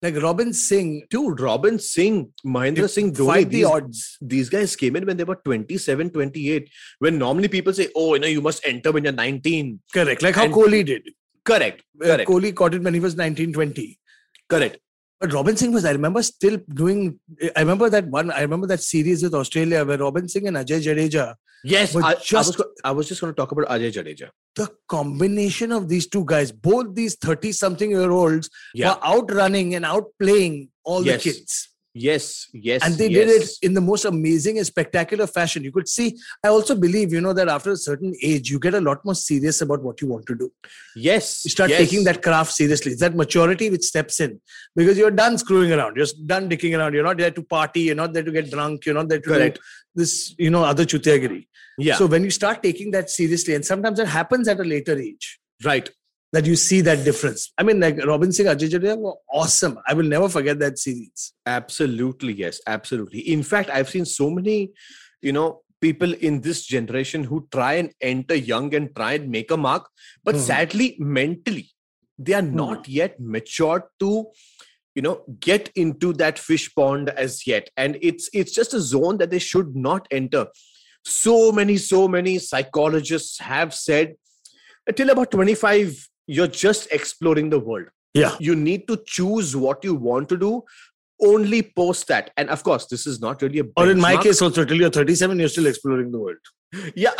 Like Robin Singh dude robin singh mahendra singh dhoni fight the odds. these guys came in when they were 27 28 when normally people say oh you know you must enter when you're 19 Correct. Like how And- Kohli did. correct Uh, correct Kohli caught it when he was 19, 20. correct But Robin Singh was, I remember still doing, I remember that one, I remember that series with Australia where Robin Singh and Ajay Jadeja yes I, I was just- I was just going to talk about ajay jadeja the combination of these two guys, both these 30 something year olds, yeah were outrunning and outplaying all Yes. the kids. Yes yes And they yes. did it in the most amazing and spectacular fashion. You could see, I also believe, you know, that after a certain age, you get a lot more serious about what you want to do. yes You start yes. taking that craft seriously. It's that maturity which steps in because you're done screwing around. You're done dicking around. You're not there to party. You're not there to get drunk. You're not there to Correct. this, you know, other chutiagiri. yeah So when you start taking that seriously, and sometimes that happens at a later age, right that you see that difference. I mean, like Robin Singh, Ajay were awesome. I will never forget that series. Absolutely, yes, absolutely. In fact, I've seen so many, you know, people in this generation who try and enter young and try and make a mark, but Mhm. sadly, mentally, they are not yet matured to, you know, get into that fish pond as yet. And it's it's just a zone that they should not enter. So many, so many psychologists have said until about 25, you're just exploring the world. Yeah. you need to choose what you want to do. Only post that. And of course this is not really a Or in my case, also, till you're 37, you're still exploring the world. yeah.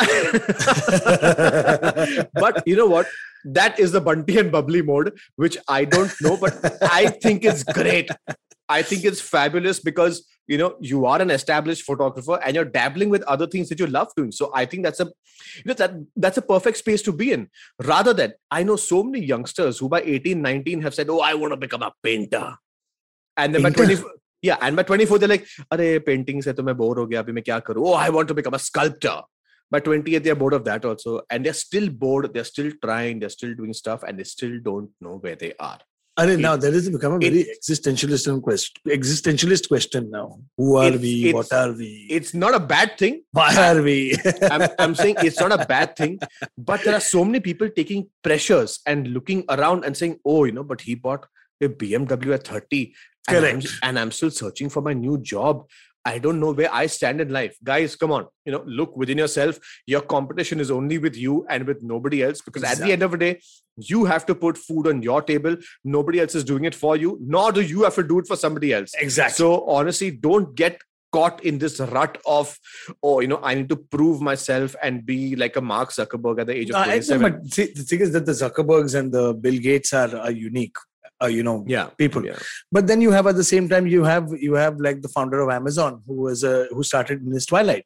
But you know what? That is the bunty and bubbly mode which i don't know but i think it's great. I think it's fabulous because you know you are an established photographer and you're dabbling with other things that you love doing. So i think that's a you know that that's a perfect space to be in. Rather than i know so many youngsters who by 18 19 have said oh i want to become a painter. And then painter? by 24 yeah and by 24 they're like are painting se to main bore ho gaya abhi main kya karu oh i want to become a sculptor. By 28 they're bored of that also. And they're still bored they're still trying they're still doing stuff and they still don't know where they are. I mean, now there has become a very it- existentialist question. Existentialist question now. Who are we? What are we? it's not a bad thing Why are we? I'm, I'm saying it's not a bad thing but there are so many people taking pressures and looking around and saying oh you know but he bought a bmw at 30 and I'm, Correct. and I'm still searching for my new job I don't know where I stand in life. Guys, come on. You know, look within yourself. Your competition is only with you and with nobody else. Because exactly. at the end of the day, you have to put food on your table. Nobody else is doing it for you, nor do you have to do it for somebody else. Exactly. So honestly, don't get caught in this rut of oh you know i need to prove myself and be like a mark zuckerberg at the age of 27 no, but see, the thing is that the zuckerbergs and the bill gates are, are unique uh, you know yeah people yeah. but then you have at the same time you have you have like the founder of amazon who was a who started in his twilight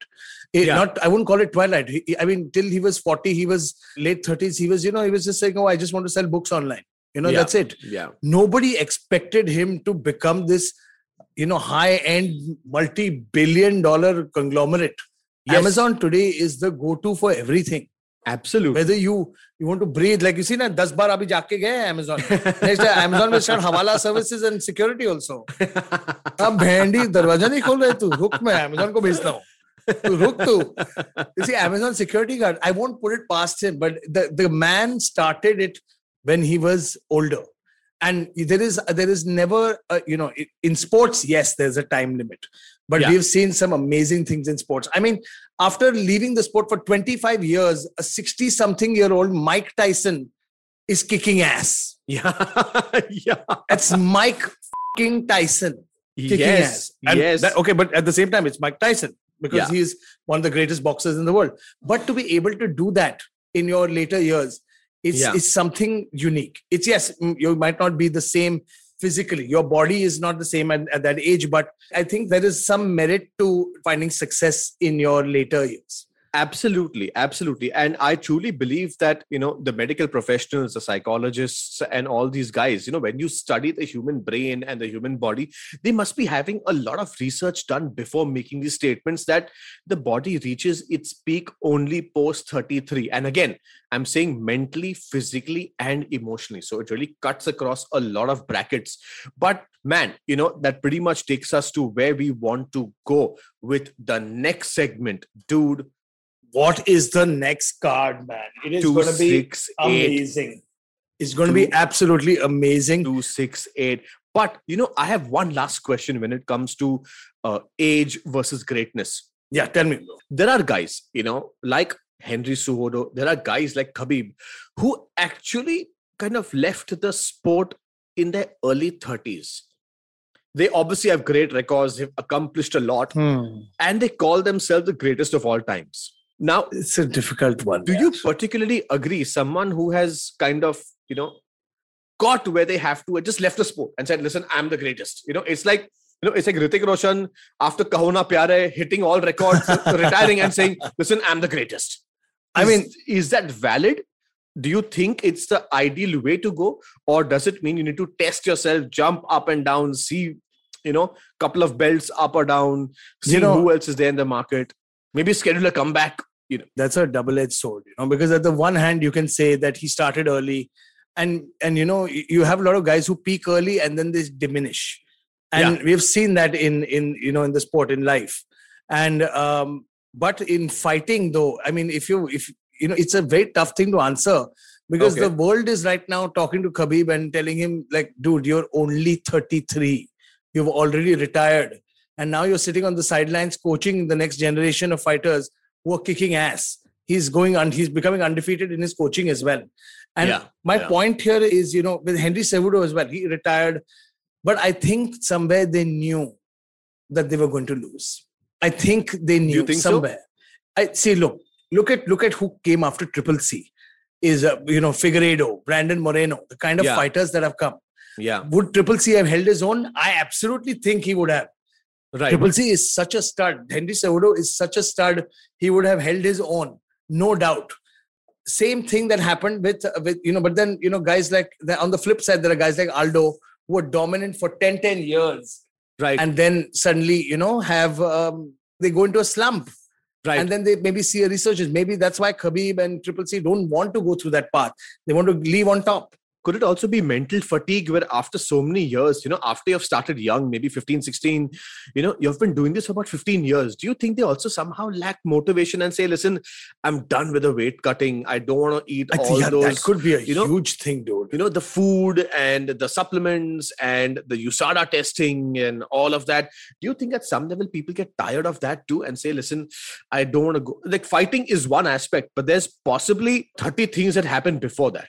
it, yeah. not i wouldn't call it twilight he, i mean till he was 40 he was late 30s he was you know he was just saying oh i just want to sell books online you know yeah. that's it yeah nobody expected him to become this you know high end multi billion dollar conglomerate yes. amazon today is the go to for everything Absolutely. Whether you you want to breathe, like you see, na, 10 bar abhi jaake gaye Amazon. Next day, Amazon will start Hawala services and security also. अब भेंडी दरवाजा नहीं खोल रहे तू रुक मैं Amazon को भेजता हूँ तू रुक तू you see Amazon security guard I won't put it past him but the the man started it when he was older and there is there is never a, you know in sports yes there's a time limit but yeah. we've seen some amazing things in sports i mean after leaving the sport for 25 years a 60 something year old mike tyson is kicking ass yeah yeah it's mike King tyson kicking yes ass. And yes that, okay but at the same time it's mike tyson because yeah. he's one of the greatest boxers in the world but to be able to do that in your later years it's, yeah. it's something unique it's yes mm, you might not be the same physically. Your body is not the same at, at that age but i think there is some merit to finding success in your later years absolutely absolutely. And i truly believe that you know the medical professionals the psychologists and all these guys you know when you study the human brain and the human body they must be having a lot of research done before making these statements that the body reaches its peak only post 33 and again i'm saying mentally physically and emotionally. So it really cuts across a lot of brackets. But man you know that pretty much takes us to where we want to go with the next segment. Dude what is the next card, man? It is going to be six, amazing. Eight. It's going to be absolutely amazing. Two, six, eight. But you know, I have one last question when it comes to uh, age versus greatness. Yeah, tell me. There are guys, you know, like Henry Cejudo. There are guys like Khabib who actually kind of left the sport in their early 30s. They obviously have great records, they've accomplished a lot, hmm. and they call themselves the greatest of all times. Now, it's a difficult one. Do you particularly agree? Someone who has kind of, you know, got where they have to and just left the sport and said, listen, I'm the greatest. You know, it's like, you know, it's like Hrithik Roshan after Kaho Na Pyare hitting all records, retiring and saying, listen, I'm the greatest. Is, I mean, is that valid? Do you think it's the ideal way to go? Or does it mean you need to test yourself, jump up and down, see, you know, couple of belts up or down, see you know, who else is there in the market? Maybe schedule a comeback you know that's a double-edged sword you know because at the one hand you can say that he started early and and you know you have a lot of guys who peak early and then they diminish and yeah. we've seen that in in you know in the sport in life and um but in fighting though i mean if you if you know it's a very tough thing to answer because okay. the world is right now talking to khabib and telling him like dude you're only 33 you've already retired and now you're sitting on the sidelines coaching the next generation of fighters who are kicking ass. He's going and he's becoming undefeated in his coaching as well. And yeah, my yeah. point here is, you know, with Henry Cejudo as well, he retired, but I think somewhere they knew that they were going to lose. I think they knew think somewhere. So? I see. Look, look at look at who came after Triple C. Is uh, you know Figueiredo, Brandon Moreno, the kind of yeah. fighters that have come. Yeah. Would Triple C have held his own? I absolutely think he would have. Right. Triple C is such a stud. Henry Cejudo is such a stud. He would have held his own, no doubt. Same thing that happened with with you know, but then you know, guys like on the flip side, there are guys like Aldo who were dominant for 10, 10 years. Right. And then suddenly, you know, have um, they go into a slump. Right. And then they maybe see a resurgence. Maybe that's why Khabib and Triple C don't want to go through that path. They want to leave on top. Could it also be mental fatigue where after so many years, you know, after you've started young, maybe 15, 16, you know, you've been doing this for about 15 years. Do you think they also somehow lack motivation and say, listen, I'm done with the weight cutting. I don't want to eat I all yeah, those that could be a you know, huge thing, dude. you know the food and the supplements and the usada testing and all of that do you think at some level people get tired of that too and say listen i don't want to go like fighting is one aspect but there's possibly 30 things that happened before that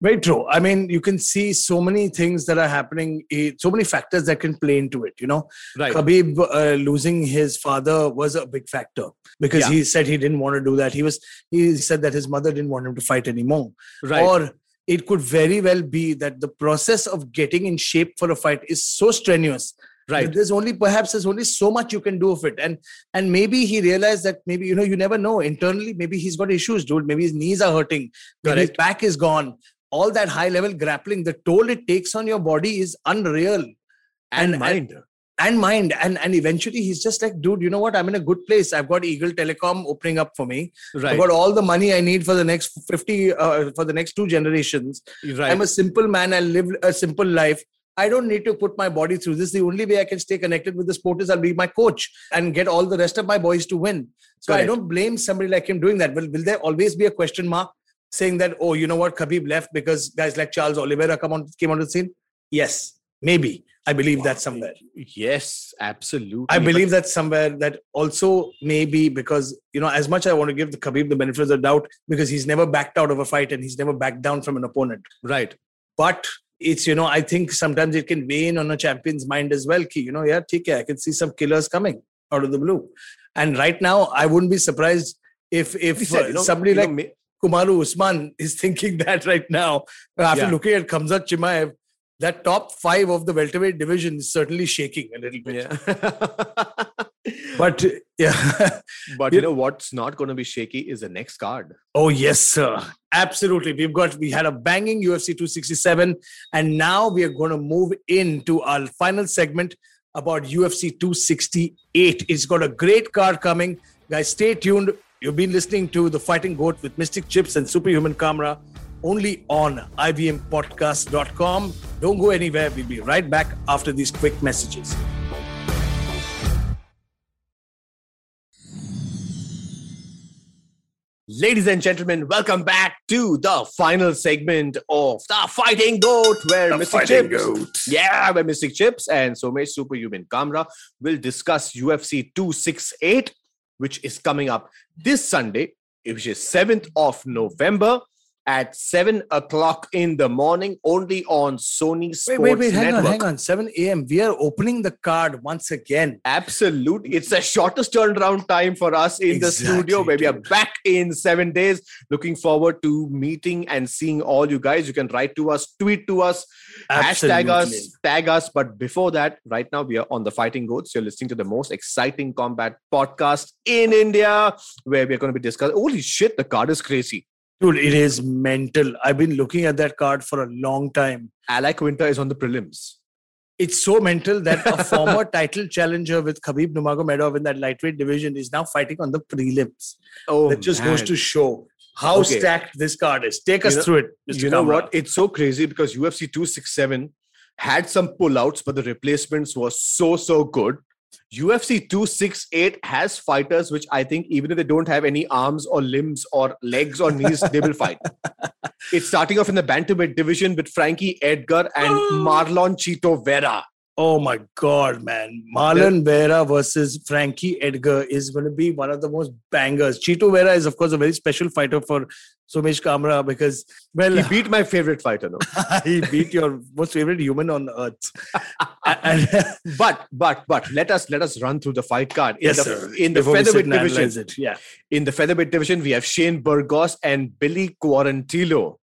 Very true. I mean, you can see so many things that are happening, eh, so many factors that can play into it. You know, right Khabib uh, losing his father was a big factor because Yeah. he said he didn't want to do that. He was he said that his mother didn't want him to fight anymore. right Or it could very well be that the process of getting in shape for a fight is so strenuous right there's only perhaps there's only so much you can do of it and and maybe he realized that maybe you know you never know internally maybe he's got issues dude maybe his knees are hurting maybe his back is gone all that high level grappling the toll it takes on your body is unreal. And, and- mind. and mind. And and eventually he's just like dude you know what? I'm in a good place. I've got eagle telecom opening up for me. I've got all the money i need for the next 50 uh, for the next two generations. Right. I'm a simple man. I live a simple life. I don't need to put my body through. This. The only way I can stay connected with the sport is I'll be my coach and get all the rest of my boys to win. So I don't blame somebody like him doing that. Will, will there always be a question mark saying that, oh, you know what, Khabib left because guys like Charles Oliveira come on came onto the scene? Yes, maybe. I believe that somewhere. yes absolutely I But- believe that somewhere that also maybe because you know as much I want to give the Khabib the benefit of the doubt because he's never backed out of a fight and he's never backed down from an opponent right but it's you know I think sometimes it can weigh in on a champion's mind as well. Ki, you know, yeah, take I can see some killers coming out of the blue, and right now I wouldn't be surprised if if said, uh, you know, somebody know, like ma- Kamaru Usman is thinking that right now after Yeah. looking at Khamzat Chimaev. That top five of the welterweight division is certainly shaking a little bit. yeah But yeah, but you know what's not going to be shaky is the next card Oh yes, sir. Absolutely. We've got we had a banging UFC 267, and now we are going to move into our final segment about UFC 268. It's got a great card coming. Guys, stay tuned. You've been listening to The Fighting Goat with Mystic Chips and Superhuman Kamra only on IVMPodcast.com. Don't go anywhere. We'll be right back after these quick messages. Ladies and gentlemen, welcome back to the final segment of the Fighting Goat, where Mr. Chips, yeah, where Mystic Chips and Somesh Superhuman Kamra will discuss UFC 268, which is coming up this Sunday, which is 7th of November at 7 o'clock in the morning, only on Sony Sports Wait, wait, wait. Hang Network. on, hang on. 7 a.m. We are opening the card once again. Absolutely. It's the shortest turnaround time for us in the studio Exactly, where we are back in seven days. Looking forward to meeting and seeing all you guys. You can write to us, tweet to us, hashtag us, tag us. But before that, right now we are on the Fighting Goats. You're listening to the most exciting combat podcast in India where we're going to be discussing. Holy shit, the card is crazy. Dude, it is mental. I've been looking at that card for a long time. Al Iaquinta is on the prelims. It's so mental that a former title challenger with Khabib Nurmagomedov in that lightweight division is now fighting on the prelims. Oh, that just goes to show how Okay. stacked this card is. Take us You know- through it, Mr. you know Kamra. what? It's so crazy because UFC 267 had some pullouts, but the replacements were so, so good. UFC 268 has fighters which I think, even if they don't have any arms or limbs or legs or knees, they will fight. It's starting off in the bantamweight division with Frankie Edgar and oh. Marlon Chito Vera. Oh my God, man. Marlon Vera versus Frankie Edgar is going to be one of the most bangers. Chito Vera is, of course, a very special fighter for Somesh Kamra because, well, He beat my favorite fighter, no? he beat your most favorite human on earth. and, But but but let us let us run through the fight card. In yes, the, sir. In the Before featherweight division, it. Yeah. in the featherweight division, we have Shane Burgos and Billy Quarantillo.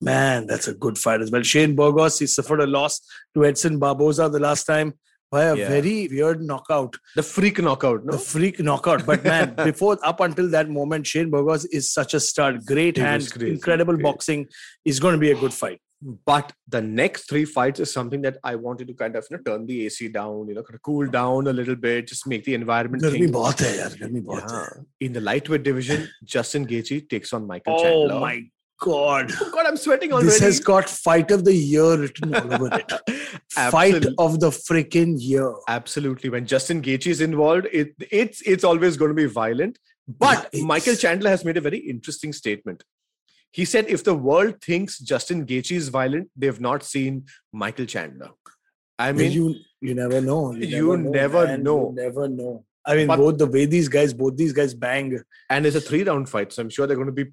Man, that's a good fight as well. Shane Burgos, he suffered a loss to Edson Barboza the last time by a yeah. very weird knockout. The freak knockout. No? The freak knockout. But man, before up until that moment, Shane Burgos is such a stud. Great hands, incredible Great. boxing. Is going to be a good fight. But the next three fights is something that I wanted to kind of you know, turn the AC down, you know, kind of cool down a little bit, just make the environment. Garmi bahut hai, yaar, garmi bahut yeah. In the lightweight division, Justin Gaethje takes on Michael oh Chandler. Oh my God. Oh God, I'm sweating already. This has got fight of the year written all over it. fight of the freaking year. Absolutely. When Justin Gaethje is involved, it it's it's always going to be violent. But Yeah, Michael Chandler has made a very interesting statement. He said, if the world thinks Justin Gaethje is violent, they've not seen Michael Chandler. I mean, you you never know. You never man. know. You never know. I mean, But- both the way these guys, both these guys bang. and it's a three-round fight, so I'm sure they're going to be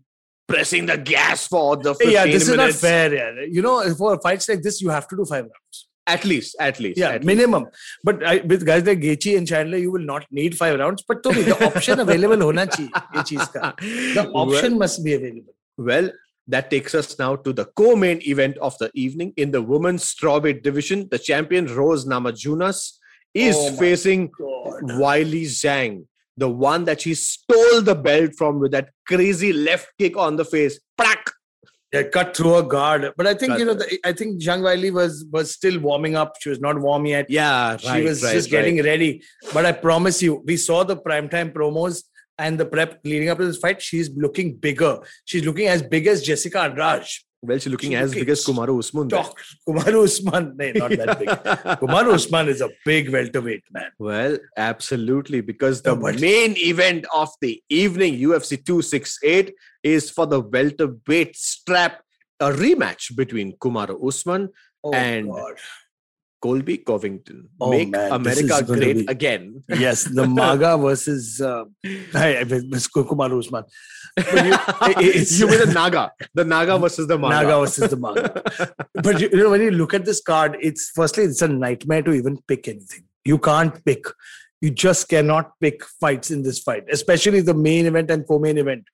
pressing the gas for the 15 yeah, this is not fair. Yeah. You know, for fights like this, you have to do five rounds. At least, at least. Yeah, at least. minimum. But I, with guys like Gaethje and Chandler, you will not need five rounds. But to the option available hona chahiye, cheez ka. The option must be available. Well, that takes us now to the co-main event of the evening in the women's strawweight division. The champion Rose Namajunas is Oh facing God. Weili Zhang, the one that she stole the belt from with that crazy left kick on the face. Prack! Yeah, cut through a guard. But I think Cut you know, the, I think Zhang Weili was was still warming up. She was not warm yet. Yeah, she was just getting ready. But I promise you, we saw the primetime promos and the prep leading up to this fight. She's looking bigger. She's looking as big as Jessica Andrade. Well, she's looking as big as Kamaru Usman. there. Talk. Kamaru Usman. No, not that big. Kamaru Usman is a big welterweight, man. Well, absolutely, because the main event of the evening, UFC 268, is for the welterweight strap, a rematch between Kamaru Usman Oh, And- God. Colby Covington. Oh, Make man, America great be- again. Yes, the Maga versus uh, I- I mean, Miss Kamaru Usman. You, you mean the Naga. The Naga versus the Maga. Naga versus the Maga. but you, you know, when you look at this card, it's firstly it's a nightmare to even pick anything. You can't pick. You just cannot pick fights in this fight, especially the main event and co-main event.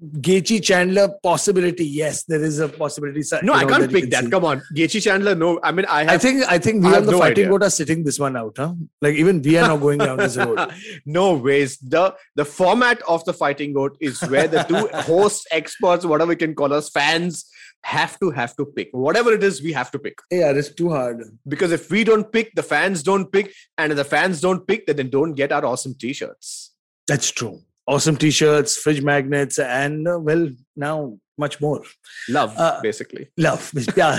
Gaethje Chandler possibility, yes, there is a possibility. No, I can't that pick can that. see. Come on. Gaethje Chandler, no. I mean, I have I think I think we I on the no fighting idea. goat are sitting this one out, huh? Like even we are now going down this road. no ways. The the format of the fighting goat is where the two hosts, experts, whatever we can call us, fans have to have to pick. Whatever it is, we have to pick. Yeah, it's too hard. Because if we don't pick, the fans don't pick, and if the fans don't pick, then they don't get our awesome t-shirts. That's true awesome t-shirts, fridge magnets, and uh, well, now much more. Love, uh, basically. Love. Pyar.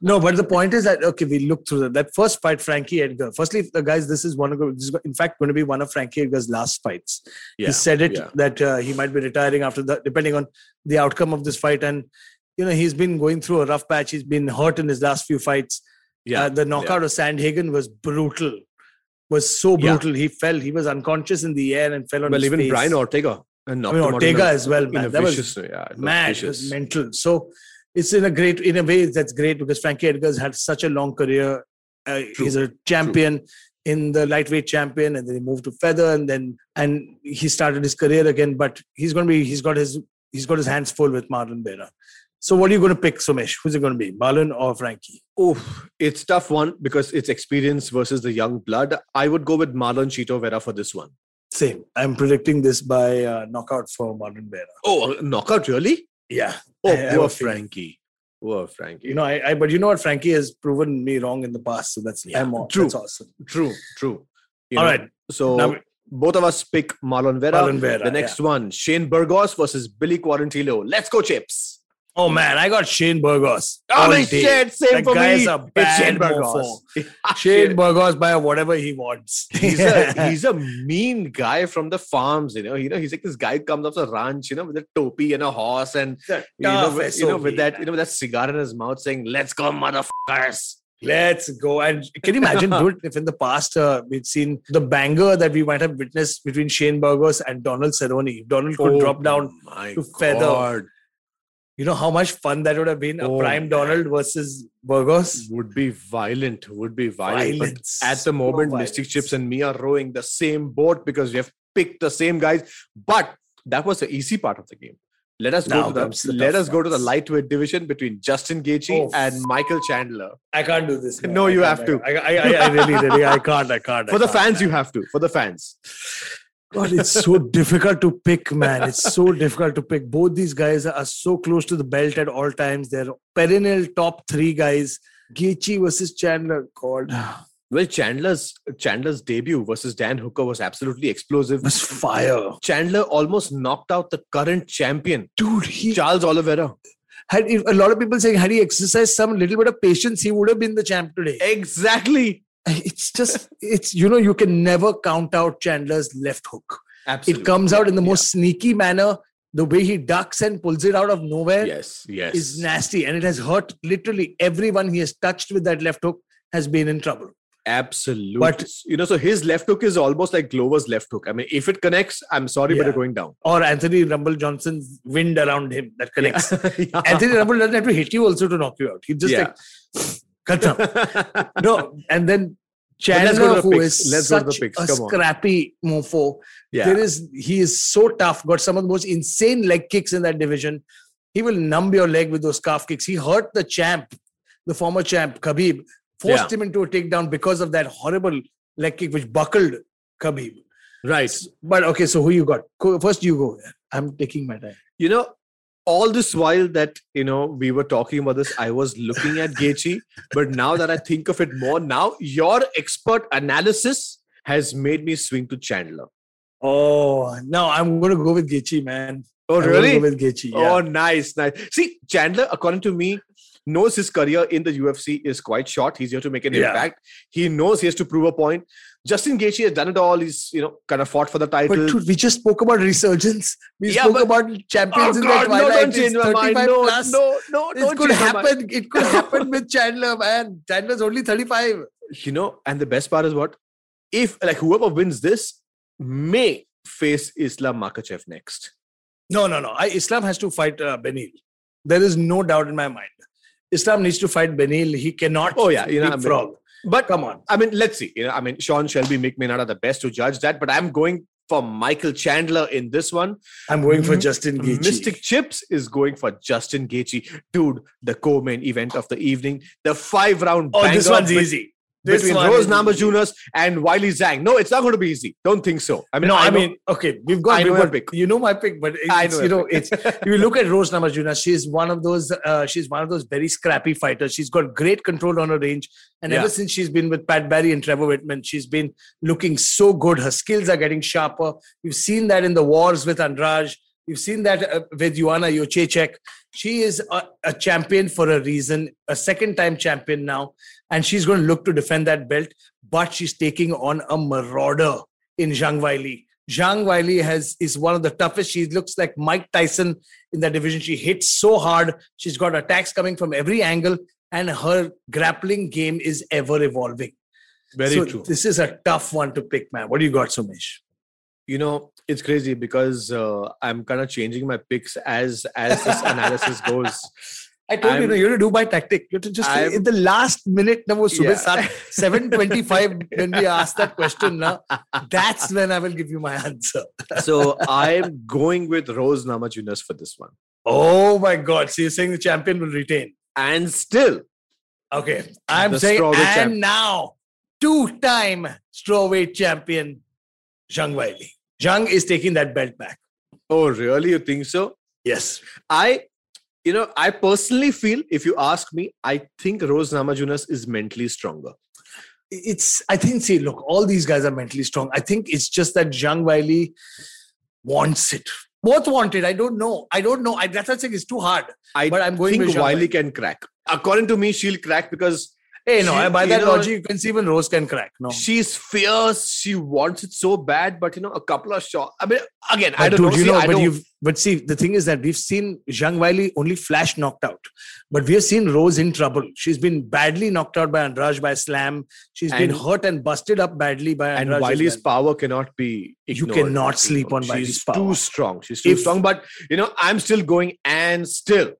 No, but the point is that, okay, we look through that. That first fight, Frankie Edgar. Firstly, guys, this is one of, this is in fact going to be one of Frankie Edgar's last fights. Yeah, he said it yeah. that uh, he might be retiring after that, depending on the outcome of this fight. And, you know, he's been going through a rough patch. He's been hurt in his last few fights. Yeah. Uh, the knockout yeah. of Sandhagen was brutal was so Yeah. brutal he fell he was unconscious in the air and fell on his face. well, even face. Brian Ortega. And I mean, Ortega as well, man. That was vicious, yeah, it mad it vicious. was mental so it's in a great in a way that's great because frankie edgar's had such a long career uh, he's a champion in the lightweight champion and then he moved to feather and then and he started his career again but he's going to be he's got his he's got his hands full with marlon Vera. So what are you going to pick somesh who's it going to be marlon or frankie Oh, it's tough one because it's experience versus the young blood. I would go with Marlon Chito Vera for this one. same i'm predicting this by uh, knockout for marlon Vera. Oh, knockout really? yeah Oh, I poor feeling. Frankie. Poor Frankie. you know I, I but you know what frankie has proven me wrong in the past so that's Yeah, i'm true. that's awesome True, true. You all know, right So now both of us pick Marlon Vera. Marlon Vera, the next one, Shane Burgos versus Billy Quarantillo. Let's go, Chips. Oh man, I got Shane Burgos. Oh, all my day. shit, same That for guy me. is a bad Shane Burgos. Shane Burgos by whatever he wants. he's a he's a mean guy from the farms, you know. You know, he's like this guy comes off the ranch, you know, with a topi and a horse, and you know, with, you know, with that, you know, with that cigar in his mouth, saying "Let's go, motherfuckers." Let's go. And can you imagine, dude, if in the past uh, we'd seen the banger that we might have witnessed between Shane Burgos and Donald Cerrone. Donald could Oh drop down, to feather. You know how much fun that would have been? A Oh, prime man. Donald versus Burgos. would be violent. Would be violent. Violence. at the moment, Mystic. Chips and me are rowing the same boat because we have picked the same guys. But that was the easy part of the game. Let us Now go to the, the let us go to the lightweight division between Justin Gaethje Oh. and Michael Chandler. I can't do this. man. No, you can't. have to. I, I, I, I really, really, I can't. I can't. I For the can't, fans, man. you have to. For the fans. God, it's so difficult to pick, man. It's so difficult to pick. Both these guys are so close to the belt at all times. They're perennial top three guys. Gaethje versus Chandler. God, Well, Chandler's Chandler's debut versus Dan Hooker was absolutely explosive. It was fire. Chandler almost knocked out the current champion, Dude, he Charles Oliveira. had a lot of people saying had he exercised some little bit of patience, he would have been the champ today. Exactly. It's just it's you know, you can never count out Chandler's left hook. Absolutely. It comes out in the Yeah, most sneaky manner. The way he ducks and pulls it out of nowhere Yes, yes. is nasty. And it has hurt literally everyone he has touched with that left hook has been in trouble. Absolutely. But- you know, so his left hook is almost like Glover's left hook. I mean, if it connects, I'm sorry, but Yeah. you're going down. Or Anthony Rumble Johnson's wind around him that connects. Yeah. Anthony Rumble doesn't have to hit you also to knock you out. He just Yeah. like khatam. no, and then But let's go Chandler, who picks. is Let's go to the such a scrappy mofo. yeah. There is he is so tough. Got some of the most insane leg kicks in that division. He will numb your leg with those calf kicks. He hurt the champ, the former champ Khabib, forced Yeah. him into a takedown because of that horrible leg kick which buckled Khabib. right. But okay, so who you got? First, you go. I'm taking my time. You know, all this while that you know we were talking about this, I was looking at Gaethje, but now that I think of it more, now your expert analysis has made me swing to Chandler. Oh no, I'm going to go with Gaethje, man. Oh, I'm really? Go with Gaethje. Yeah. Oh, nice, nice. See, Chandler, according to me, knows his career in the UFC is quite short. He's here to make an Yeah. impact. He knows he has to prove a point. Justin Gaethje has done it all. He's you know kind of fought for the title. But dude, we just spoke about resurgence. We Yeah, spoke but- about champions oh in God, the no! twilight. Don't change my mind. 35 No, plus. no, no! It could change my mind. happen. It could happen with Chandler, man. Chandler's only 35. You know, and the best part is what? If like whoever wins this may face Islam Makhachev next. No, no, no. I, Islam has to fight uh, Beneil. There is no doubt in my mind. Islam needs to fight Beneil. He cannot. Oh, yeah, you know, I mean- frog. But Come on. I mean, let's see. You know, I mean, Sean Shelby, Mick Maynard are the best to judge that, but I'm going for Michael Chandler in this one. I'm going for Justin Gaethje. Mystic Chips is going for Justin Gaethje, dude. The co-main event of the evening, the five-round. Oh, this one's bet- easy. This between Rose. Namajunas and Weili Zhang. No, it's not going to be easy. Don't think so. I mean, no, I, know- mean, okay, we've got, I we've know got pick. you know my pick, but I know you know, pick. it's if you look at Rose Namajunas, she's one of those, uh, she's one of those very scrappy fighters. She's got great control on her range, and Yeah. ever since she's been with Pat Barry and Trevor Wittman, she's been looking so good. Her skills are getting sharper. You've seen that in the wars with Andrade. You've seen that uh, with Joanna Jacek. She is a, a champion for a reason, a second-time champion now, and she's going to look to defend that belt. But she's taking on a marauder in Zhang Weili. Zhang Weili has is one of the toughest. She looks like Mike Tyson in that division. She hits so hard. She's got attacks coming from every angle, and her grappling game is ever evolving. very So true. This is a tough one to pick, man. What do you got, Somesh? you know, it's crazy because uh, I'm kind of changing my picks as as this analysis goes. I told you, I'm- no, you have to do by tactic. You have to just I'm- in the last minute, na, wo Yeah. seven twenty-five when we ask that question, na, that's when I will give you my answer. so I'm going with Rose Namajunas for this one, Oh my God! So you're saying the champion will retain? and still Okay, I'm The saying, and now two-time strawweight champion Zhang Weili. Zhang is taking that belt back. Oh, really? You think so? Yes. I, you know, I personally feel, if you ask me, I think Rose Namajunas is mentally stronger. It's, I think, see, look, all these guys are mentally strong. I think it's just that Zhang Weili wants it. Both want it. I don't know. I don't know. I, that's what I'm saying. It's too hard. I But I'm going think Wiley Weili. can crack. According to me, she'll crack because Hey, no, She- by you that know- logic, you can see even Rose can crack. No. she's fierce. She wants it so bad, but you know, a couple of shots. I mean, again, I don't dude, know. You See, know, I but you've but see, the thing is that we've seen Zhang Weili only flash knocked out, but we have seen Rose in trouble. She's been badly knocked out by Andrade by slam. She's been hurt and busted up badly by Andrade. and. Wiley's well. power cannot be You cannot sleep on She's Wiley's too strong. She's too If- strong. But you know, I'm still going and still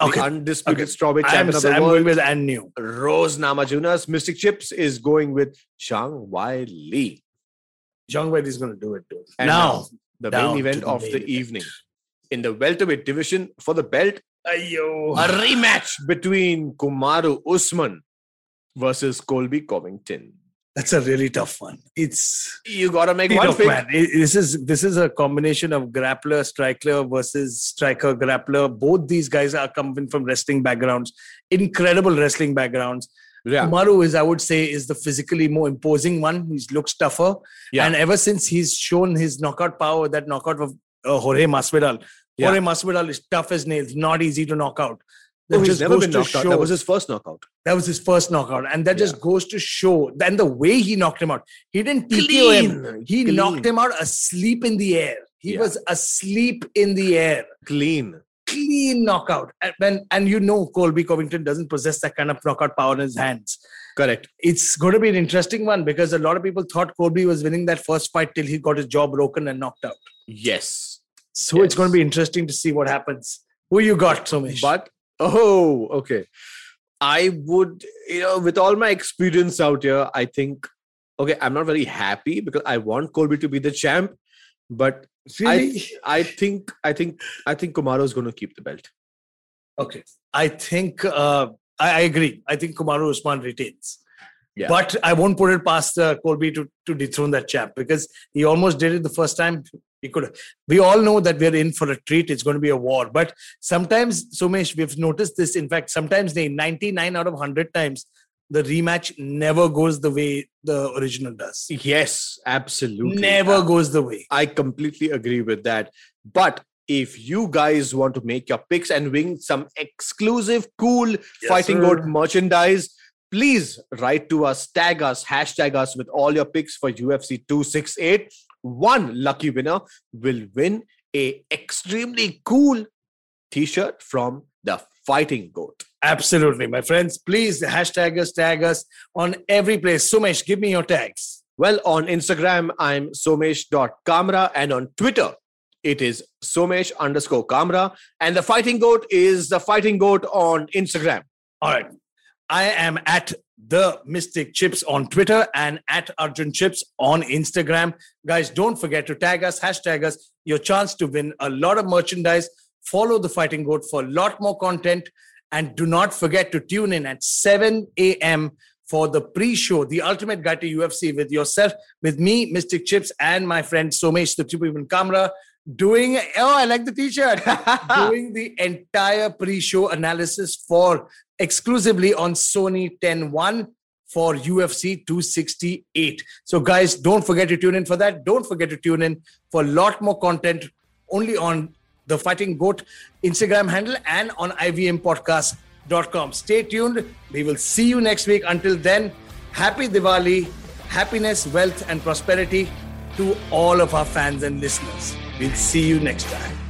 Okay, undisputed Okay. strawweight I'm, champion of the I'm world. going with and new. Rose Namajunas. Mystic Chips is going with Zhang li Zhang Weili is going to do it too. And now, the main event the of main the event. evening in the welterweight division for the belt, Ayo. a rematch between Kamaru Usman versus Colby Covington. That's a really tough one. It's You gotta make one pick. man. This is this is a combination of grappler, striker versus striker, grappler. Both these guys are coming from wrestling backgrounds, incredible wrestling backgrounds. Yeah. Kamaru is, I would say, is the physically more imposing one. He looks tougher. Yeah. And ever since he's shown his knockout power, that knockout of uh, Jorge Masvidal, Yeah. Jorge Masvidal is tough as nails, not easy to knock out. Oh, That he's just never been knocked out. That was his first knockout. that was his first knockout. And that just goes to show. Then the way he knocked him out, he didn't TKO him. Clean. He Clean. knocked him out asleep in the air. He Yeah. was asleep in the air. Clean. Clean knockout. And, when, and you know Colby Covington doesn't possess that kind of knockout power in his hands. Correct. It's going to be an interesting one because a lot of people thought Colby was winning that first fight till he got his jaw broken and knocked out. Yes. So it's going to be interesting to see what happens. Who you got, Somesh? But oh, okay. I would, you know, with all my experience out here, I think okay, I'm not very happy because I want Colby to be the champ, but really? I I think I think I think Kamaru is going to keep the belt. Okay. I think uh, I, I agree. I think Kamaru Usman retains. Yeah. But I won't put it past uh, Colby to, to dethrone that champ because he almost did it the first time. He could. We all know that we're in for a treat. It's going to be a war. But sometimes, Somesh, we've noticed this. In fact, sometimes they 99 out of 100 times, the rematch never goes the way the original does. Yes, absolutely. Never Uh, goes the way. I completely agree with that. But if you guys want to make your picks and win some exclusive, cool Fighting sir. Goat merchandise, please write to us, tag us, hashtag us with all your picks for UFC 268. One lucky winner will win a extremely cool t-shirt from the Fighting Goat. Absolutely, my friends. Please hashtag us, tag us on every place. Somesh, give me your tags. Well, on Instagram, I'm somesh.kamra and on Twitter, it is somesh underscore kamra. And the Fighting Goat is the Fighting Goat on Instagram. All right. I am at the Mystic Chips on Twitter and at Arjun Chips on Instagram. Guys, don't forget to tag us, hashtag us, your chance to win a lot of merchandise. Follow the Fighting Goat for a lot more content. And do not forget to tune in at 7 a.m. for the pre-show, the ultimate guide to UFC with yourself, with me, Mystic Chips, and my friend Somesh, the two people in camera, doing, oh, I like the t-shirt, doing the entire pre-show analysis for exclusively on Sony 10-1 for UFC 268. So, guys, don't forget to tune in for that. Don't forget to tune in for a lot more content only on the Fighting Goat Instagram handle and on ivmpodcast.com. Stay tuned. We will see you next week. Until then, happy Diwali, happiness, wealth, and prosperity to all of our fans and listeners. We'll see you next time.